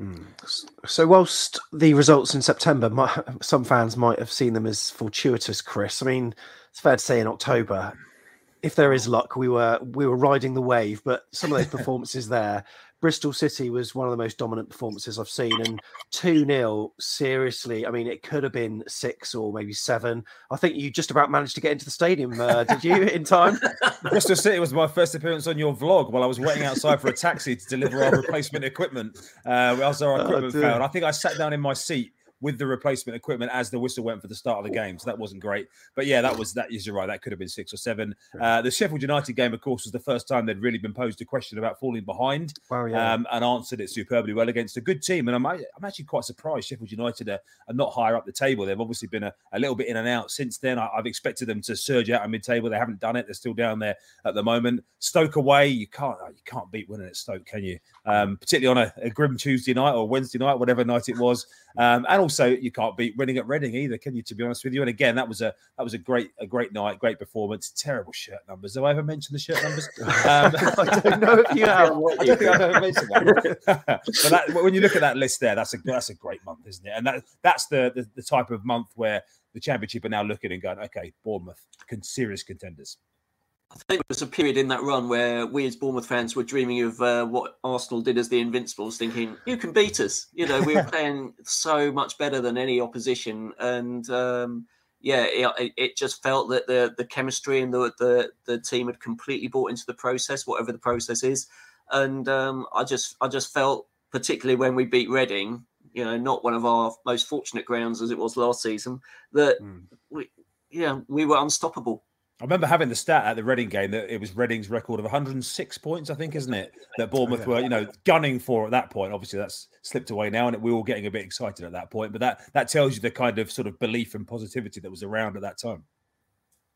Mm. So, whilst the results in September, some fans might have seen them as fortuitous, Chris. I mean, it's fair to say in October, if there is luck, we were we were riding the wave. But some of those performances there Bristol City was one of the most dominant performances I've seen, and 2 0, seriously, I mean, it could have been six or maybe seven. I think you just about managed to get into the stadium, uh, did you, [laughs] in time? Bristol City was my first appearance on your vlog while I was waiting outside for a taxi to deliver our replacement equipment. Uh, as our oh, equipment oh, failed. I think I sat down in my seat with the replacement equipment as the whistle went for the start of the game. So that wasn't great. But yeah, that was that is you're right. That could have been six or seven. Uh, the Sheffield United game, of course, was the first time they'd really been posed a question about falling behind wow, yeah. um, and answered it superbly well against a good team. And I'm, I'm actually quite surprised Sheffield United are, are not higher up the table. They've obviously been a, a little bit in and out since then. I, have expected them to surge out of mid table. They haven't done it. They're still down there at the moment. Stoke away, you can't you can't beat winning at Stoke, can you? Um, particularly on a, a grim Tuesday night or Wednesday night, whatever night it was. Um, and also, you can't beat winning at Reading either, can you? To be honest with you. And again, that was a that was a great a great night, great performance. Terrible shirt numbers. Have I ever mentioned the shirt numbers? [laughs] Um, [laughs] I don't know if you have. [laughs] I don't think I've ever mentioned that. but that, when you look at that list there, that's a that's a great month, isn't it? And that that's the, the, the type of month where the championship are now looking and going, okay, Bournemouth, can serious contenders. I think there was a period in that run where we as Bournemouth fans were dreaming of uh, what Arsenal did as the Invincibles, thinking, you can beat us. You know, we were [laughs] playing so much better than any opposition. And um, yeah, it, it, just felt that the, the chemistry and the, the, the team had completely bought into the process, whatever the process is. And um, I just I just felt, particularly when we beat Reading, you know, not one of our most fortunate grounds as it was last season, that mm. we, yeah, we were unstoppable. I remember having the stat at the Reading game that it was Reading's record of 106 points, I think, isn't it? That Bournemouth were, you know, gunning for at that point. Obviously, that's slipped away now, and we were all getting a bit excited at that point. But that that tells you the kind of sort of belief and positivity that was around at that time.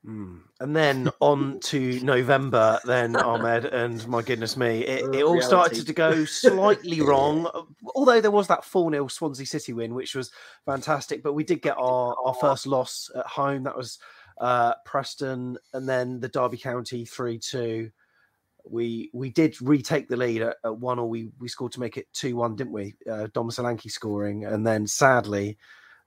Mm. And then [laughs] on to November, then Ahmed, and my goodness me, it, it all started to go slightly [laughs] wrong. Although there was that 4 0 Swansea City win, which was fantastic, but we did get our, our first loss at home. That was uh, Preston, and then the Derby County 3 2. we we did retake the lead at, at one, or we we scored to make it two one, didn't we? Uh, Dom Solanke scoring, and then sadly.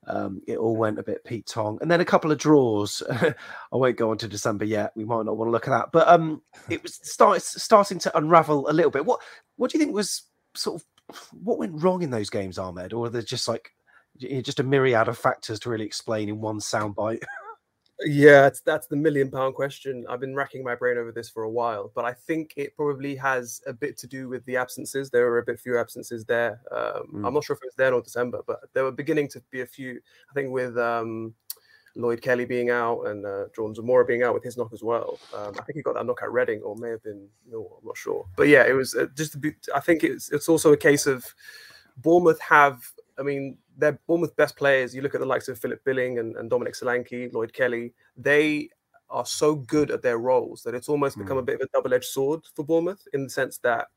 Um, it all went a bit Pete Tong, and then a couple of draws. [laughs] I won't go on to December yet. We might not want to look at that, but um, [laughs] it was start, starting to unravel a little bit. What what do you think was sort of what went wrong in those games, Ahmed? Or are there just like just a myriad of factors to really explain in one soundbite? [laughs] Yeah, that's, that's the million pound question. I've been racking my brain over this for a while, but I think it probably has a bit to do with the absences. There were a bit few absences there. Um, Mm. I'm not sure if it was there or December, but there were beginning to be a few. I think with um, Lloyd Kelly being out and uh, Jordan Zemura being out with his knock as well. Um, I think he got that knock at Reading, or may have been no, I'm not sure. But yeah, it was uh, just. A bit, I think it's it's also a case of Bournemouth have. I mean, they're Bournemouth best players. You look at the likes of Philip Billing and, and Dominic Solanke, Lloyd Kelly. They are so good at their roles that it's almost become a bit of a double-edged sword for Bournemouth in the sense that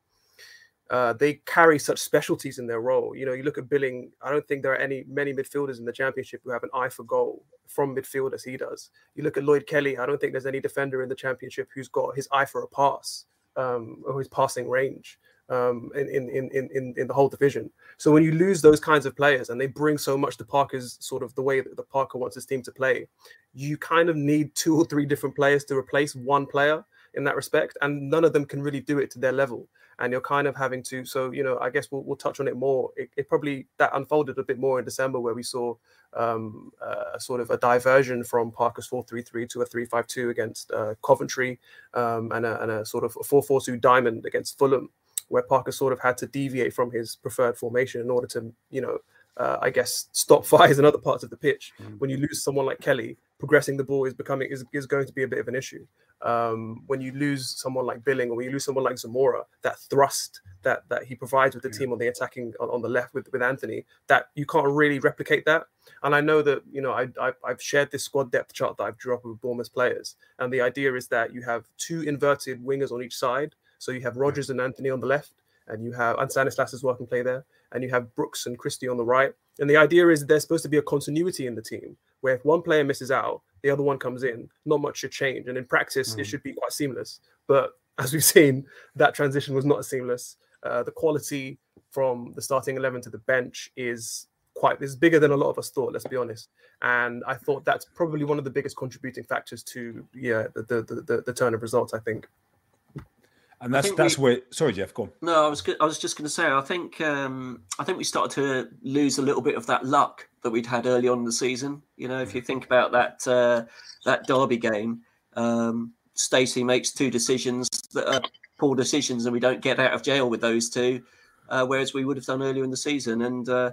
uh, they carry such specialties in their role. You know, you look at Billing. I don't think there are any many midfielders in the Championship who have an eye for goal from midfield as he does. You look at Lloyd Kelly. I don't think there's any defender in the Championship who's got his eye for a pass um, or his passing range um, in, in, in, in, in the whole division. So when you lose those kinds of players and they bring so much to Parker's sort of the way that the Parker wants his team to play, you kind of need two or three different players to replace one player in that respect, and none of them can really do it to their level. And you're kind of having to. So you know, I guess we'll, we'll touch on it more. It, it probably that unfolded a bit more in December, where we saw um, uh, sort of a diversion from Parker's 4-3-3 to a 3-5-2 against uh, Coventry, um, and, a, and a sort of 4-4-2 diamond against Fulham, where Parker sort of had to deviate from his preferred formation in order to, you know, uh, I guess stop [laughs] fires in other parts of the pitch. When you lose someone like Kelly, progressing the ball is becoming is, is going to be a bit of an issue. Um, when you lose someone like Billing or when you lose someone like Zemura, that thrust that that he provides with the team on the attacking on, on the left with, with Anthony, that you can't really replicate that. And I know that you know I, I I've shared this squad depth chart that I've drew up with Bournemouth players, and the idea is that you have two inverted wingers on each side. So you have Rogers and Anthony on the left, and you have and Stanislas is working play there, and you have Brooks and Christie on the right. And the idea is that there's supposed to be a continuity in the team where if one player misses out, the other one comes in. Not much should change, and in practice, it should be quite seamless. But as we've seen, that transition was not as seamless. Uh, the quality from the starting eleven to the bench is quite is bigger than a lot of us thought. Let's be honest. And I thought that's probably one of the biggest contributing factors to yeah the the, the, the turn of results. I think. And that's that's we- where. Sorry, Jeff. Go on. No, I was I was just going to say I think um, I think we started to lose a little bit of that luck that we'd had early on in the season. You know, if you think about that uh, that derby game, um, Stacey makes two decisions that are poor decisions, and we don't get out of jail with those two, uh, whereas we would have done earlier in the season. And uh,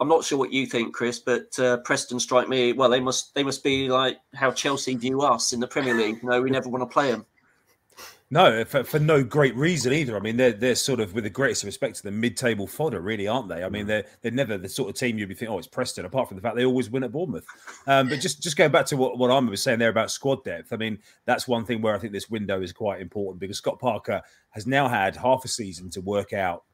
I'm not sure what you think, Chris, but uh, Preston strike me. Well, they must they must be like how Chelsea view us in the Premier League. You know, we never want to play them. No, for, for no great reason either. I mean, they're they're sort of with the greatest respect to the mid-table fodder, really, aren't they? I mean, they're they're never the sort of team you'd be thinking, oh, it's Preston. Apart from the fact they always win at Bournemouth. Um, but just just going back to what what Armin was saying there about squad depth. I mean, that's one thing where I think this window is quite important because Scott Parker has now had half a season to work out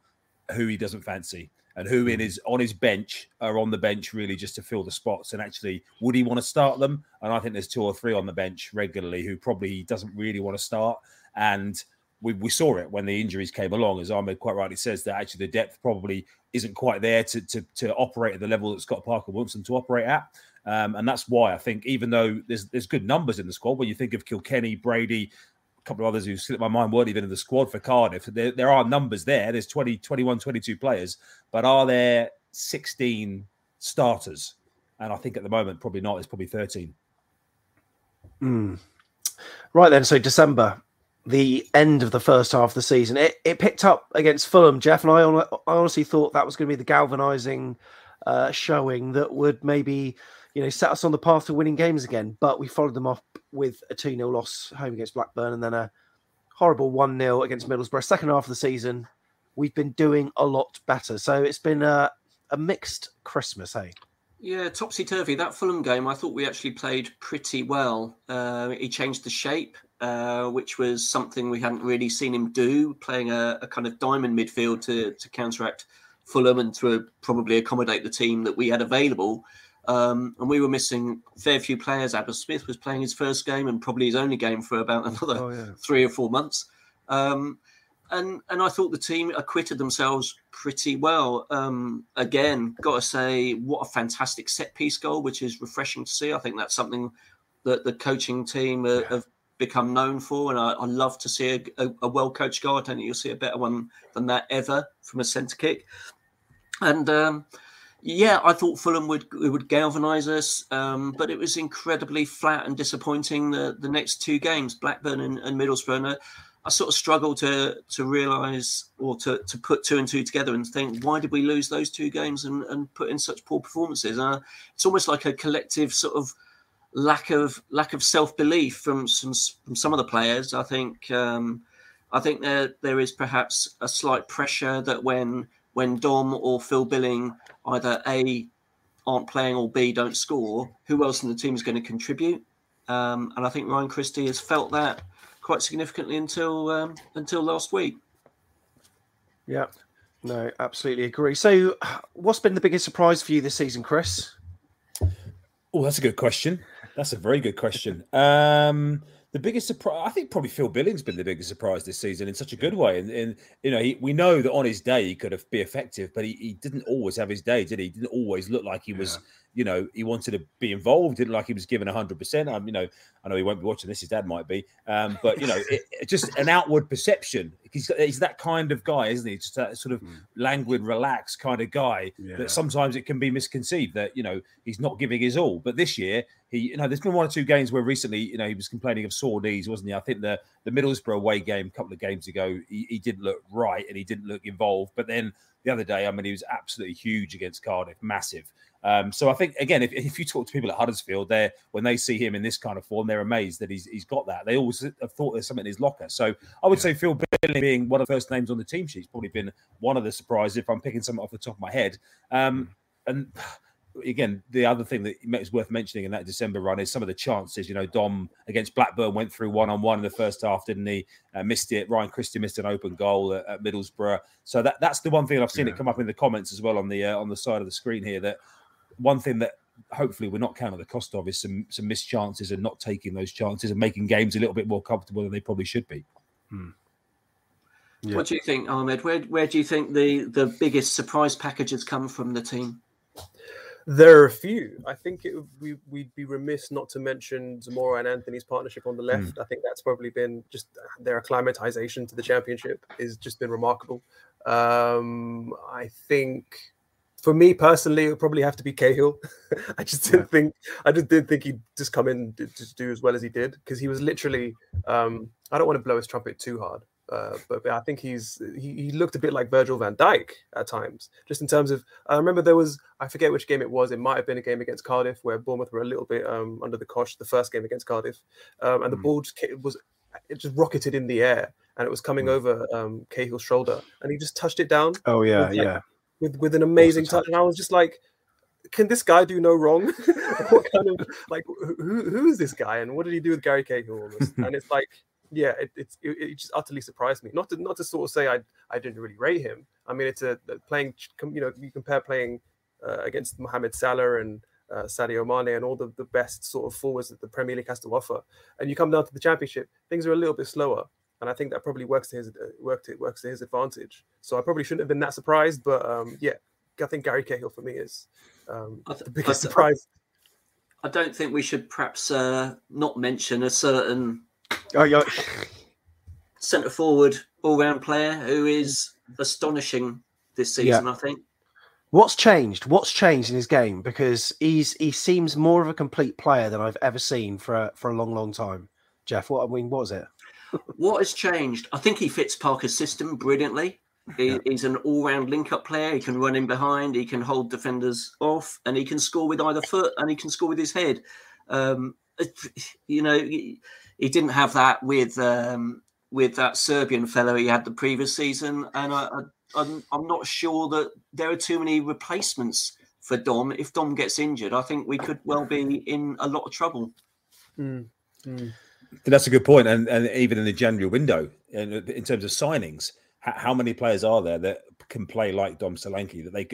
who he doesn't fancy and who in his on his bench are on the bench really just to fill the spots and actually would he want to start them and i think there's two or three on the bench regularly who probably he doesn't really want to start and we, we saw it when the injuries came along as ahmed quite rightly says that actually the depth probably isn't quite there to to, to operate at the level that scott parker wants them to operate at um, and that's why i think even though there's there's good numbers in the squad when you think of kilkenny brady a couple of others who slipped my mind weren't even in the squad for Cardiff. There, there are numbers there. There's 20, 21, 22 players, but are there 16 starters? And I think at the moment, probably not. It's probably 13. Hmm. Right then, so December, the end of the first half of the season, it, it picked up against Fulham, Jeff, and I, hon- I honestly thought that was going to be the galvanising uh, showing that would maybe you know set us on the path to winning games again. But we followed them up with a 2 0 loss home against Blackburn and then a horrible 1 0 against Middlesbrough. Second half of the season, we've been doing a lot better. So it's been a, a mixed Christmas, hey? Yeah, topsy turvy. That Fulham game, I thought we actually played pretty well. Uh, he changed the shape, uh, which was something we hadn't really seen him do, playing a, a kind of diamond midfield to, to counteract Fulham and to probably accommodate the team that we had available. Um, and we were missing a fair few players. Adam Smith was playing his first game and probably his only game for about another Oh, yeah. three or four months. Um, and and I thought the team acquitted themselves pretty well. Um, again, got to say, what a fantastic set piece goal, which is refreshing to see. I think that's something that the coaching team uh, have become known for, and I, I love to see a, a, a well coached goal. I don't think you'll see a better one than that ever from a centre kick. And um, yeah, I thought Fulham would would galvanise us, um, but it was incredibly flat and disappointing. The the next two games, Blackburn and, and Middlesbrough. And, uh, I sort of struggle to to realise or to, to put two and two together and think why did we lose those two games and, and put in such poor performances? Uh, it's almost like a collective sort of lack of lack of self belief from some from some of the players. I think um, I think there there is perhaps a slight pressure that when when Dom or Phil Billing either a aren't playing or b don't score, who else in the team is going to contribute? Um, and I think Ryan Christie has felt that quite significantly until um, until last week. Yeah, no, absolutely agree. So, what's been the biggest surprise for you this season, Chris? Oh, that's a good question. That's a very good question. Um, the biggest surprise, I think, probably Phil Billings been the biggest surprise this season in such a good way. And, and you know, he, we know that on his day he could have be effective, but he, he didn't always have his day, did he? He didn't always look like he was you know, he wanted to be involved, didn't like he was given 100%. I'm, you know, I know he won't be watching this, his dad might be. Um, but, you know, it, [laughs] it just an outward perception. He's, he's that kind of guy, isn't he? Just that sort of mm. languid, relaxed kind of guy yeah. that sometimes it can be misconceived that, you know, he's not giving his all. But this year, he, you know, there's been one or two games where recently, you know, he was complaining of sore knees, wasn't he? I think the, the Middlesbrough away game a couple of games ago, he, he didn't look right and he didn't look involved. But then the other day, I mean, he was absolutely huge against Cardiff, massive. Um, so I think again, if, if you talk to people at Huddersfield, they when they see him in this kind of form, they're amazed that he's he's got that. They always have thought there's something in his locker. So I would say Phil Billing being one of the first names on the team sheet, probably been one of the surprises if I'm picking something off the top of my head. Um, and again, the other thing that is worth mentioning in that December run is some of the chances. You know, Dom against Blackburn went through one on one in the first half, didn't he? Uh, missed it. Ryan Christie missed an open goal at, at Middlesbrough. So that that's the one thing I've seen yeah. it come up in the comments as well on the uh, on the side of the screen here. That one thing that hopefully we're not counting the cost of is some some missed chances and not taking those chances and making games a little bit more comfortable than they probably should be. Hmm. Yeah. What do you think, Ahmed? Where where do you think the the biggest surprise packages come from the team? There are a few. I think it, we we'd be remiss not to mention Zemura and Anthony's partnership on the left. Mm. I think that's probably been just their acclimatization to the championship is just been remarkable. Um, I think for me personally, it would probably have to be Cahill. [laughs] I just didn't yeah. think I just didn't think he'd just come in to just do as well as he did because he was literally. Um, I don't want to blow his trumpet too hard, uh, but, but, I think he's he, he, looked a bit like Virgil Van Dijk at times, just in terms of. I remember there was I forget which game it was. It might have been a game against Cardiff where Bournemouth were a little bit um, under the cosh. The first game against Cardiff, um, and mm. the ball just was it just rocketed in the air and it was coming mm. over um, Cahill's shoulder, and he just touched it down. Oh yeah, like, yeah with with an amazing touch. And I was just like, can this guy do no wrong? [laughs] what kind of like who who is this guy and what did he do with Gary Cahill? [laughs] and it's like, yeah, it, it's it, it, just utterly surprised me. Not to not to sort of say I I didn't really rate him. I mean, it's a, a playing you know you compare playing uh, against Mohamed Salah and uh, Sadio Mane and all the, the best sort of forwards that the Premier League has to offer, and you come down to the Championship, things are a little bit slower and I think that probably works to his uh, worked it works to his advantage. So I probably shouldn't have been that surprised, but um, yeah, I think Gary Cahill for me is um, the biggest I, surprise. I don't think we should perhaps uh, not mention a certain oh, yeah. centre forward all round player who is astonishing this season. Yeah. I think. What's changed? What's changed in his game? Because he's he seems more of a complete player than I've ever seen for a, for a long, long time. Jeff, what I mean, what was it? What has changed? I think he fits Parker's system brilliantly. He, yeah. He's an all-round link-up player. He can run in behind. He can hold defenders off, and he can score with either foot, and he can score with his head. Um, you know, he, he, didn't have that with um, with that Serbian fellow he had the previous season, and I, I, I'm, I'm not sure that there are too many replacements for Dom. If Dom gets injured, I think we could well be in a lot of trouble. Mm. Mm. That's a good point, and and even in the January window, in, in terms of signings, how many players are there that can play like Dom Solanke that they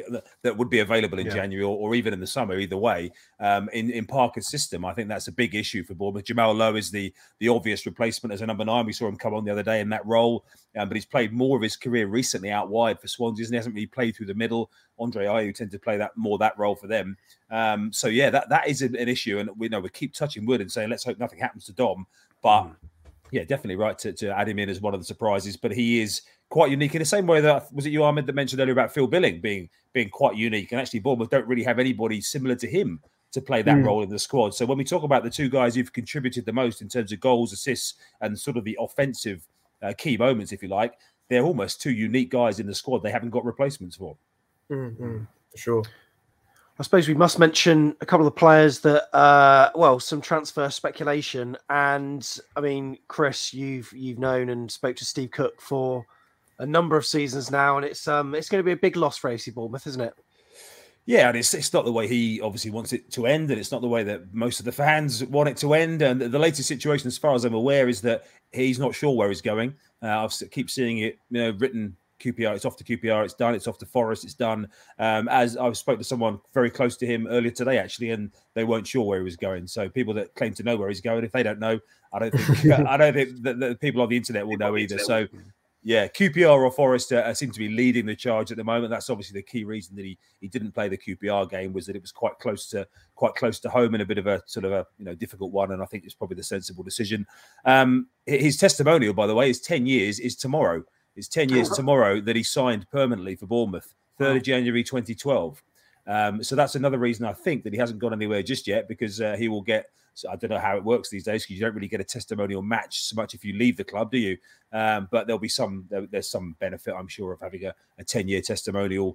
that, would be available in Yeah. January or, or even in the summer, either way. Um, in in Parker's system, I think that's a big issue for Bournemouth. Jamal Lowe is the the obvious replacement as a number nine. We saw him come on the other day in that role, um, but he's played more of his career recently out wide for Swansea. and He hasn't really played through the middle. Andre Ayew tend to play that more that role for them. Um, so yeah, that that is an, an issue, and we know we keep touching wood and saying let's hope nothing happens to Dom, but. Yeah, definitely right to, to add him in as one of the surprises, but he is quite unique in the same way that was it you Ahmed that mentioned earlier about Phil Billing being being quite unique, and actually Bournemouth don't really have anybody similar to him to play that Mm. role in the squad. So when we talk about the two guys who've contributed the most in terms of goals, assists, and sort of the offensive uh, key moments, if you like, they're almost two unique guys in the squad. They haven't got replacements for. Mm-hmm. For sure. I suppose we must mention a couple of players that, uh, well, some transfer speculation, and I mean, Chris, you've you've known and spoke to Steve Cook for a number of seasons now, and it's um it's going to be a big loss for AC Bournemouth, isn't it? Yeah, and it's, it's not the way he obviously wants it to end, and it's not the way that most of the fans want it to end. And the latest situation, as far as I'm aware, is that he's not sure where he's going. Uh, I keep seeing it, you know, written QPR. It's off to QPR. It's done. It's off to Forest. It's done. Um, as I spoke to someone very close to him earlier today, actually, and they weren't sure where he was going. So people that claim to know where he's going, if they don't know, I don't think [laughs] I don't think that the people on the internet will know either. So. Yeah, QPR or Forest uh, seem to be leading the charge at the moment. That's obviously the key reason that he he didn't play the QPR game was that it was quite close to quite close to home and a bit of a sort of a you know difficult one. And I think it's probably the sensible decision. Um, his testimonial, by the way, is ten years. Is tomorrow. It's ten years tomorrow that he signed permanently for Bournemouth, third of January, twenty twelve. Um, so that's another reason I think that he hasn't gone anywhere just yet because uh, he will get. So I don't know how it works these days because you don't really get a testimonial match so much if you leave the club, do you? Um, but there'll be some. There, there's some benefit, I'm sure, of having a, a 10 year testimonial,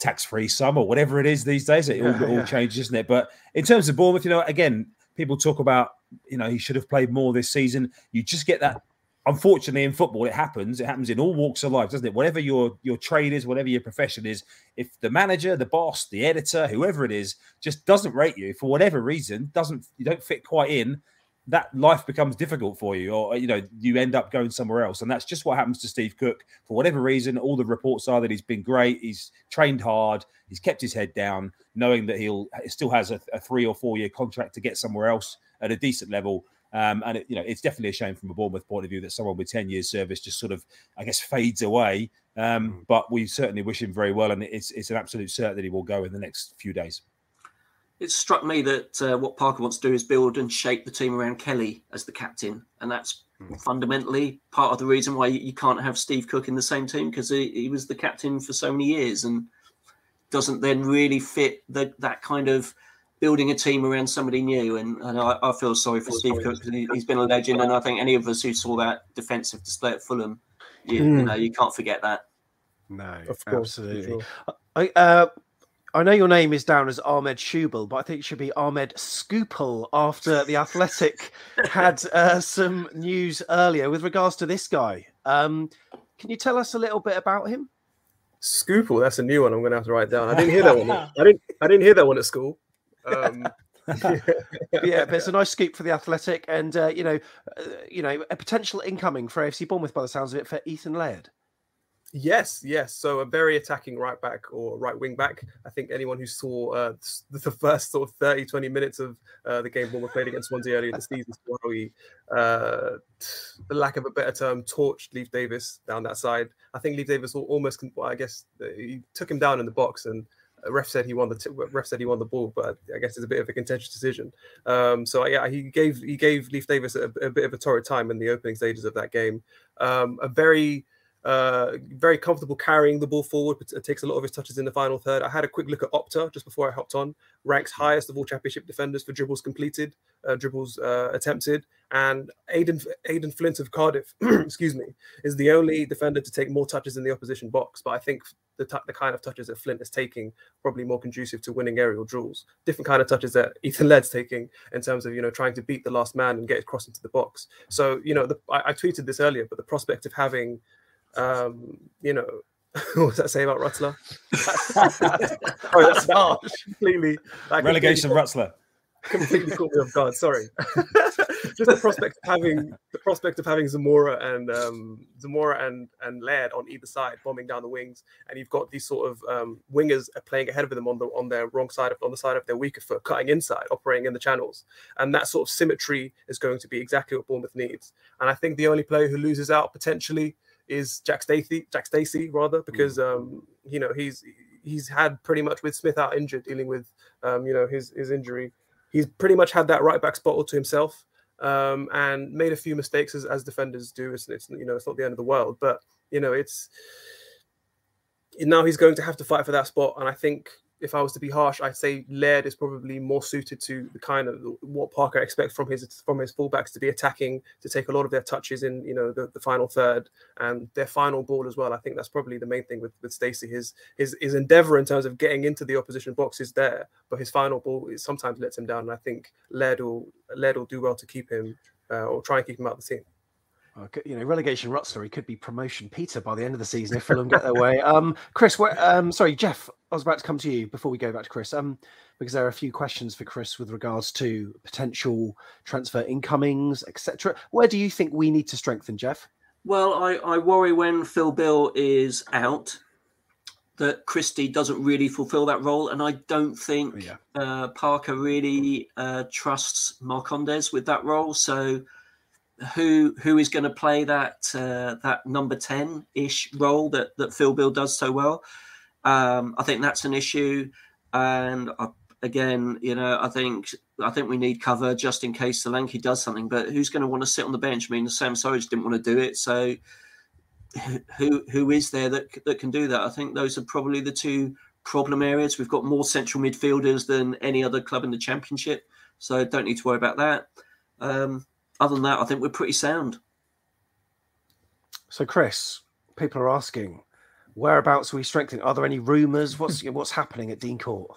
tax free sum or whatever it is these days. It all, Yeah, all yeah. changes, isn't it? But in terms of Bournemouth, you know, again, people talk about you know he should have played more this season. You just get that. Unfortunately, in football, it happens. It happens in all walks of life, doesn't it? Whatever your your trade is, whatever your profession is, if the manager, the boss, the editor, whoever it is, just doesn't rate you for whatever reason, doesn't you don't fit quite in, that life becomes difficult for you, or you know you end up going somewhere else, and that's just what happens to Steve Cook for whatever reason. All the reports are that he's been great, he's trained hard, he's kept his head down, knowing that he'll he still has a, a three or four year contract to get somewhere else at a decent level. Um, and it, you know it's definitely a shame from a Bournemouth point of view that someone with ten years service just sort of, I guess, fades away. Um, but we certainly wish him very well, and it's it's an absolute cert that he will go in the next few days. It struck me that uh, what Parker wants to do is build and shape the team around Kelly as the captain, and that's fundamentally part of the reason why you can't have Steve Cook in the same team because he, he was the captain for so many years and doesn't then really fit the, that kind of building a team around somebody new. And, and I, I feel sorry for Steve Cook because he, he's been a legend, and I think any of us who saw that defensive display at Fulham, you, you Mm. know, you can't forget that. No, Of course, absolutely. sure. I, uh, I know your name is down as Ahmed Schubel, but I think it should be Ahmed Scoopel after the Athletic [laughs] had uh, some news earlier with regards to this guy. Um, can you tell us a little bit about him? Scoople, that's a new one. I'm going to have to write down. I didn't hear that one. I didn't. I didn't hear that one at school. Um, [laughs] yeah, but it's a nice scoop for the Athletic, and uh, you know, uh, you know, a potential incoming for AFC Bournemouth by the sounds of it for Ethan Laird. Yes, yes. So a very attacking right back or right wing back. I think anyone who saw uh, [laughs] the first sort of 30, 20 minutes of uh, the game Bournemouth played against Swansea earlier this [laughs] season, he, uh, the lack of a better term, torched Leif Davis down that side. I think Leif Davis almost, well, I guess, uh, he took him down in the box and. Ref said he won the t- ref said he won the ball, but I guess it's a bit of a contentious decision. Um, so yeah, he gave he gave Leif Davis a, a bit of a torrid time in the opening stages of that game. Um, a very uh, very comfortable carrying the ball forward. But it takes a lot of his touches in the final third. I had a quick look at Opta just before I hopped on. Ranks highest of all championship defenders for dribbles completed, uh, dribbles uh, attempted, and Aden Aden Flint of Cardiff, [clears throat] excuse me, is the only defender to take more touches in the opposition box. But I think the, t- the kind of touches that Flint is taking probably more conducive to winning aerial duels. Different kind of touches that Ethan Laird's taking in terms of you know trying to beat the last man and get it crossed into the box. So you know the, I, I tweeted this earlier, but the prospect of having um, you know, [laughs] what does that say about Rutzler? [laughs] oh, that's harsh. Completely. that Relegation completely- Rutzler. Completely caught me off guard. [laughs] Sorry. just the prospect of having the prospect of having Zemura and um, Zemura and and Laird on either side bombing down the wings, and you've got these sort of um, wingers playing ahead of them on the on their wrong side of on the side of their weaker foot, cutting inside, operating in the channels, and that sort of symmetry is going to be exactly what Bournemouth needs. And I think the only player who loses out potentially is Jack Stacey, Jack Stacey rather, because um, you know he's he's had pretty much with Smith out injured, dealing with um, you know his his injury. He's pretty much had that right back spot all to himself, um, and made a few mistakes as, as defenders do. It's, it's you know it's not the end of the world, but you know it's now he's going to have to fight for that spot, and I think if I was to be harsh, I'd say Laird is probably more suited to the kind of what Parker expects from his from his fullbacks to be attacking, to take a lot of their touches in, you know, the, the final third and their final ball as well. I think that's probably the main thing with, with Stacey. His his his endeavour in terms of getting into the opposition box is there, but his final ball sometimes lets him down. And I think Laird will Laird will do well to keep him uh, or try and keep him out of the team. You know, relegation rut story could be promotion Peter by the end of the season if [laughs] Fulham get their way. Um, Chris, where, um, sorry, Jeff, I was about to come to you before we go back to Chris, um, because there are a few questions for Chris with regards to potential transfer incomings, etc. Where do you think we need to strengthen, Jeff? Well, I, I worry when Phil Bill is out that Christie doesn't really fulfil that role, and I don't think yeah. uh, Parker really uh, trusts Marcondes with that role. So who who is going to play that uh, that number 10 ish role that that Phil Billing does so well. Um, I think that's an issue. And uh, again you know I think I think we need cover just in case Solanke does something. But who's going to want to sit on the bench? I mean Sam Surridge didn't want to do it. So who who is there that that can do that? I think those are probably the two problem areas. We've got more central midfielders than any other club in the championship. So don't need to worry about that. Um, other than that, I think we're pretty sound. So, Chris, people are asking, whereabouts are we strengthening? Are there any rumours? What's what's happening at Dean Court?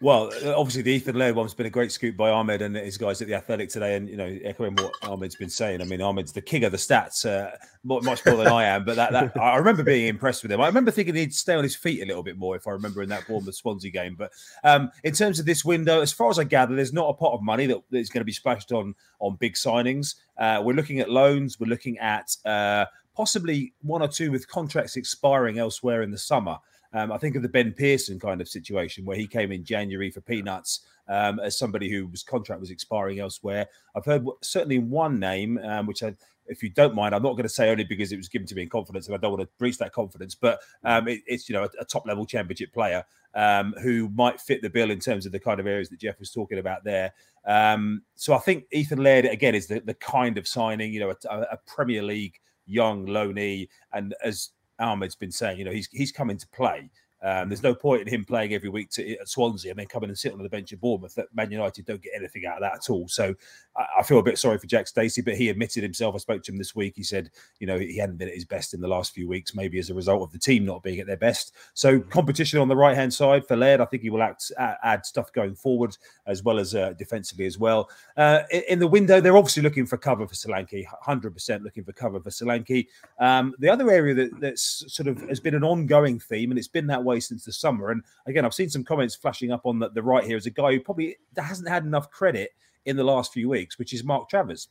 Well, uh, obviously the Ethan Laird one's been a great scoop by Ahmed and his guys at the Athletic today, and you know, echoing what Ahmed's been saying. I mean, Ahmed's the king of the stats, uh, much more than I am. But that, that I remember being impressed with him. I remember thinking he'd stay on his feet a little bit more, if I remember in that Bournemouth Swansea game. But um, in terms of this window, as far as I gather, there's not a pot of money that is going to be splashed on on big signings. Uh, we're looking at loans. We're looking at uh, possibly one or two with contracts expiring elsewhere in the summer. Um, I think of the Ben Pearson kind of situation where he came in January for peanuts um, as somebody whose contract was expiring elsewhere. I've heard certainly one name, um, which I, if you don't mind, I'm not going to say only because it was given to me in confidence and I don't want to breach that confidence, but um, it, it's you know a, a, top level championship player um, who might fit the bill in terms of the kind of areas that Jeff was talking about there. Um, so I think Ethan Laird again is the, the kind of signing, you know, a, a Premier League young loanee, and as Ahmed's been saying, you know, he's he's coming to play. Um, there's no point in him playing every week to, at Swansea and then coming and sitting on the bench at Bournemouth. That Man United don't get anything out of that at all. So I, feel a bit sorry for Jack Stacey, but he admitted himself. I spoke to him this week. He said, you know, he hadn't been at his best in the last few weeks, maybe as a result of the team not being at their best. So mm-hmm. competition on the right hand side for Laird. I think he will act, add stuff going forward as well as uh, defensively as well. Uh, in, in, the window, they're obviously looking for cover for Solanke. 100% looking for cover for Solanke. Um, the other area that, that's sort of has been an ongoing theme, and it's been that way since the summer and again, I've seen some comments flashing up on the, the right here as a guy who probably hasn't had enough credit in the last few weeks, which is Mark Travers.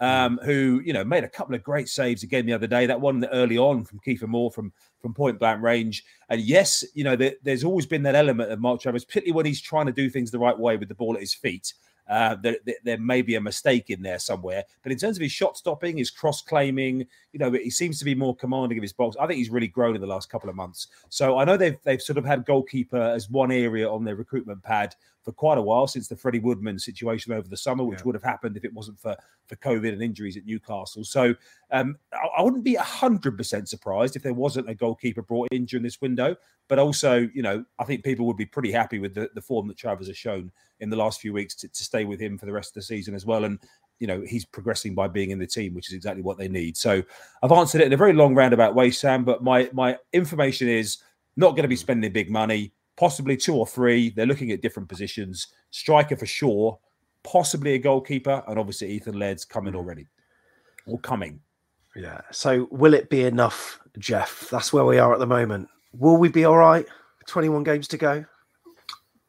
Um, who you know made a couple of great saves again the other day. That one early on from Kiefer Moore from from point blank range. And yes, you know there, there's always been that element of Mark Travers, particularly when he's trying to do things the right way with the ball at his feet. Uh, there, there, may be a mistake in there somewhere. But in terms of his shot stopping, his cross claiming, you know, he seems to be more commanding of his box. I think he's really grown in the last couple of months. So I know they've they've sort of had goalkeeper as one area on their recruitment pad for quite a while since the Freddie Woodman situation over the summer, which yeah. would have happened if it wasn't for for COVID and injuries at Newcastle. So um, I, I, wouldn't be hundred percent surprised if there wasn't a goalkeeper brought in during this window. But also, you know, I think people would be pretty happy with the, the form that Travers has shown in the last few weeks to, to stay with him for the rest of the season as well. And you know he's progressing by being in the team, which is exactly what they need. So I've answered it in a very long roundabout way, Sam. But my my information is not going to be spending big money possibly two or three. They're looking at different positions. Striker for sure, possibly a goalkeeper, and obviously Ethan Laird's coming already or coming. Yeah. So will it be enough, Jeff? That's where we are at the moment. Will we be all right? 21 games to go.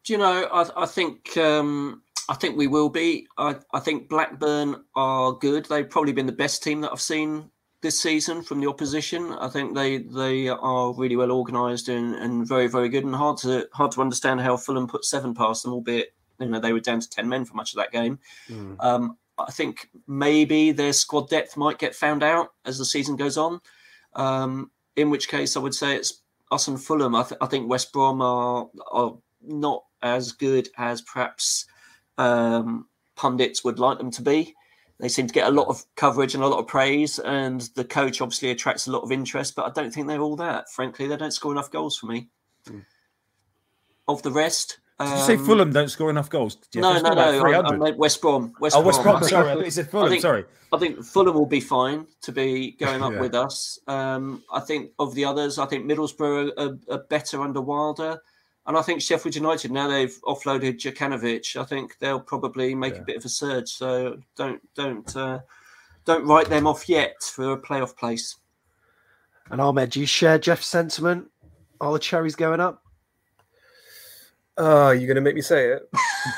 Do you know, I, I think um, I think we will be. I, I think Blackburn are good. They've probably been the best team that I've seen this season from the opposition. I think they they are really well organised and, and very very good and hard to hard to understand how Fulham put seven past them, albeit you know they were down to ten men for much of that game. Mm. Um, I think maybe their squad depth might get found out as the season goes on. Um, in which case, I would say it's us and Fulham. I, th- I think West Brom are are not as good as perhaps um, pundits would like them to be. They seem to get a lot of coverage and a lot of praise, and the coach obviously attracts a lot of interest. But I don't think they're all that. Frankly, they don't score enough goals for me. Mm. Of the rest, Did you say um, Fulham don't score enough goals? Jeff? no, no, no. I, I meant West Brom. West Oh, West Brom, I think- sorry, I thought you said Fulham, I think, sorry. I think Fulham will be fine to be going up [laughs] Yeah. with us. Um, I think of the others, I think Middlesbrough are, are, are better under Wilder. And I think Sheffield United, now they've offloaded Jokanovic, I think they'll probably make a bit of a surge. So don't don't uh, don't write them off yet for a playoff place. And Ahmed, do you share Jeff's sentiment? Are the cherries going up? Oh, you're gonna make me say it?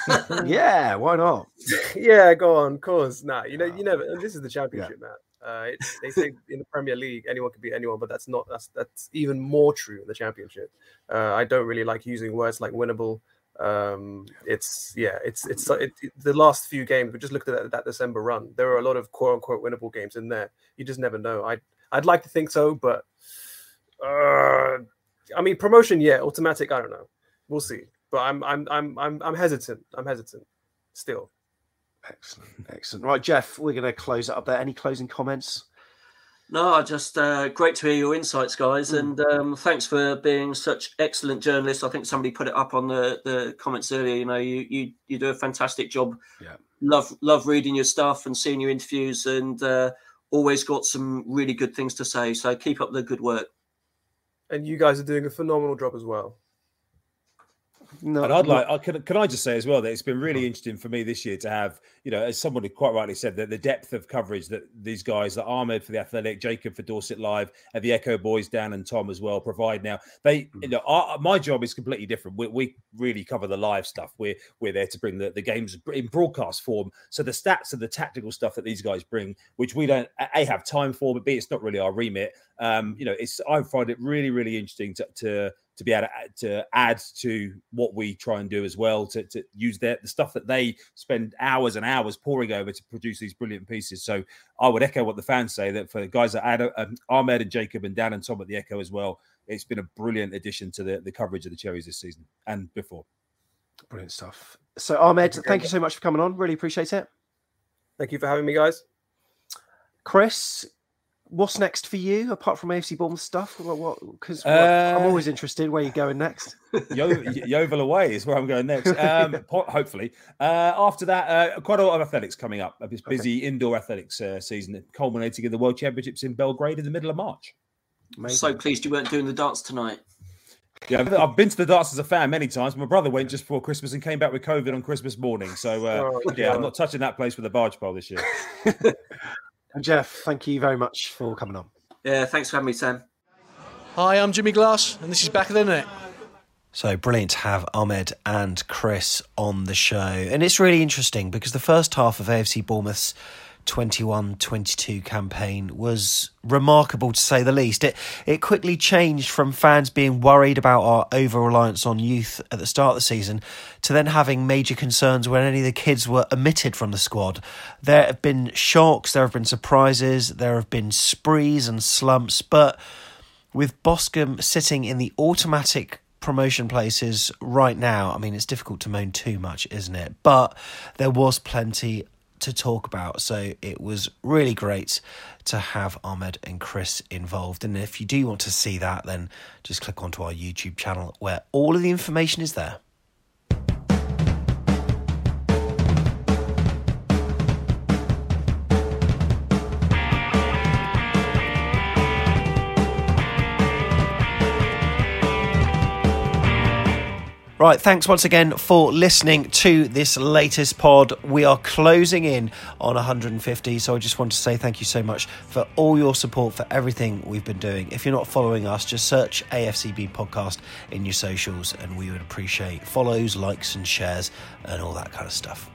[laughs] yeah, why not? [laughs] yeah, go on, cause nah, you know, you never. This is the championship, man. Uh, they say in the Premier League anyone can beat anyone, but that's not that's that's even more true in the championship. Uh, I don't really like using words like winnable. Um, it's yeah, it's it's it, it- the last few games. We just looked at that, that December run. There are a lot of quote unquote winnable games in there. You just never know. I I'd like to think so, but uh, I mean promotion, yeah, automatic. I don't know. We'll see. But I'm I'm I'm I'm I'm hesitant. I'm hesitant still. Excellent, excellent. Right, Jeff, we're going to close it up there. Any closing comments? No, just uh, great to hear your insights, guys, and um, thanks for being such excellent journalists. I think somebody put it up on the, the comments earlier. You know, you you you do a fantastic job. Yeah. Love love reading your stuff and seeing your interviews, and uh, always got some really good things to say. So keep up the good work. And you guys are doing a phenomenal job as well. No, and I'd like, I can, can I just say as well that it's been really interesting for me this year to have, you know, as someone who quite rightly said that the depth of coverage that these guys, that Ahmed for the Athletic, Jacob for Dorset Live, and the Echo boys, Dan and Tom as well, provide now. They, you know, our, my job is completely different. We, we really cover the live stuff. We're we're there to bring the, the games in broadcast form. So the stats and the tactical stuff that these guys bring, which we don't a have time for, but b it's not really our remit. Um, you know, it's I find it really really interesting to. to to be able to, add- to add to what we try and do as well, to, to use their, the stuff that they spend hours and hours pouring over to produce these brilliant pieces. So I would echo what the fans say that for guys that add um, Ahmed and Jacob and Dan and Tom at the Echo as well, it's been a brilliant addition to the, the coverage of the Cherries this season and before. Brilliant stuff. So, Ahmed, thank you so much for coming on. Really appreciate it. Thank you for having me, guys. Chris, what's next for you apart from AFC Bournemouth stuff? What? what Because Uh, I'm always interested where you're going next. [laughs] Yo- Yeovil away is where I'm going next. [laughs] Um, po- hopefully, uh, after that, uh, quite a lot of athletics coming up. A busy indoor athletics uh, season, culminating in the World Championships in Belgrade in the middle of March. So pleased you weren't doing the darts tonight. Yeah, I've- I've been to the darts as a fan many times. My brother went just before Christmas and came back with COVID on Christmas morning. So uh, Oh, yeah, I'm not touching that place with a barge pole this year. [laughs] And Jeff, thank you very much for coming on. Yeah, thanks for having me, Sam. Hi, I'm Jimmy Glass, and this is Back of the Net. So brilliant to have Ahmed and Chris on the show. And it's really interesting because the first half of AFC Bournemouth's 21 22 campaign was remarkable to say the least. It it quickly changed from fans being worried about our over reliance on youth at the start of the season to then having major concerns when any of the kids were omitted from the squad. There have been shocks, there have been surprises, there have been sprees and slumps, but with Boscombe sitting in the automatic promotion places right now, I mean, it's difficult to moan too much, isn't it? But there was plenty to talk about. So it was really great to have Ahmed and Chris involved. And if you do want to see that, then just click onto our YouTube channel where all of the information is there. Right, thanks once again for listening to this latest pod. We are closing in on 150, so I just want to say thank you so much for all your support for everything we've been doing. If you're not following us, just search AFCB Podcast in your socials, and we would appreciate follows, likes, and shares, and all that kind of stuff.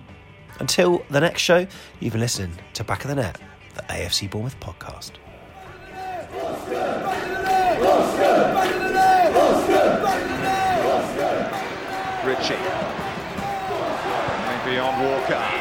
Until the next show, you've been listening to Back of the Net, the AFC Bournemouth podcast. Ritchie. Maybe on Walker.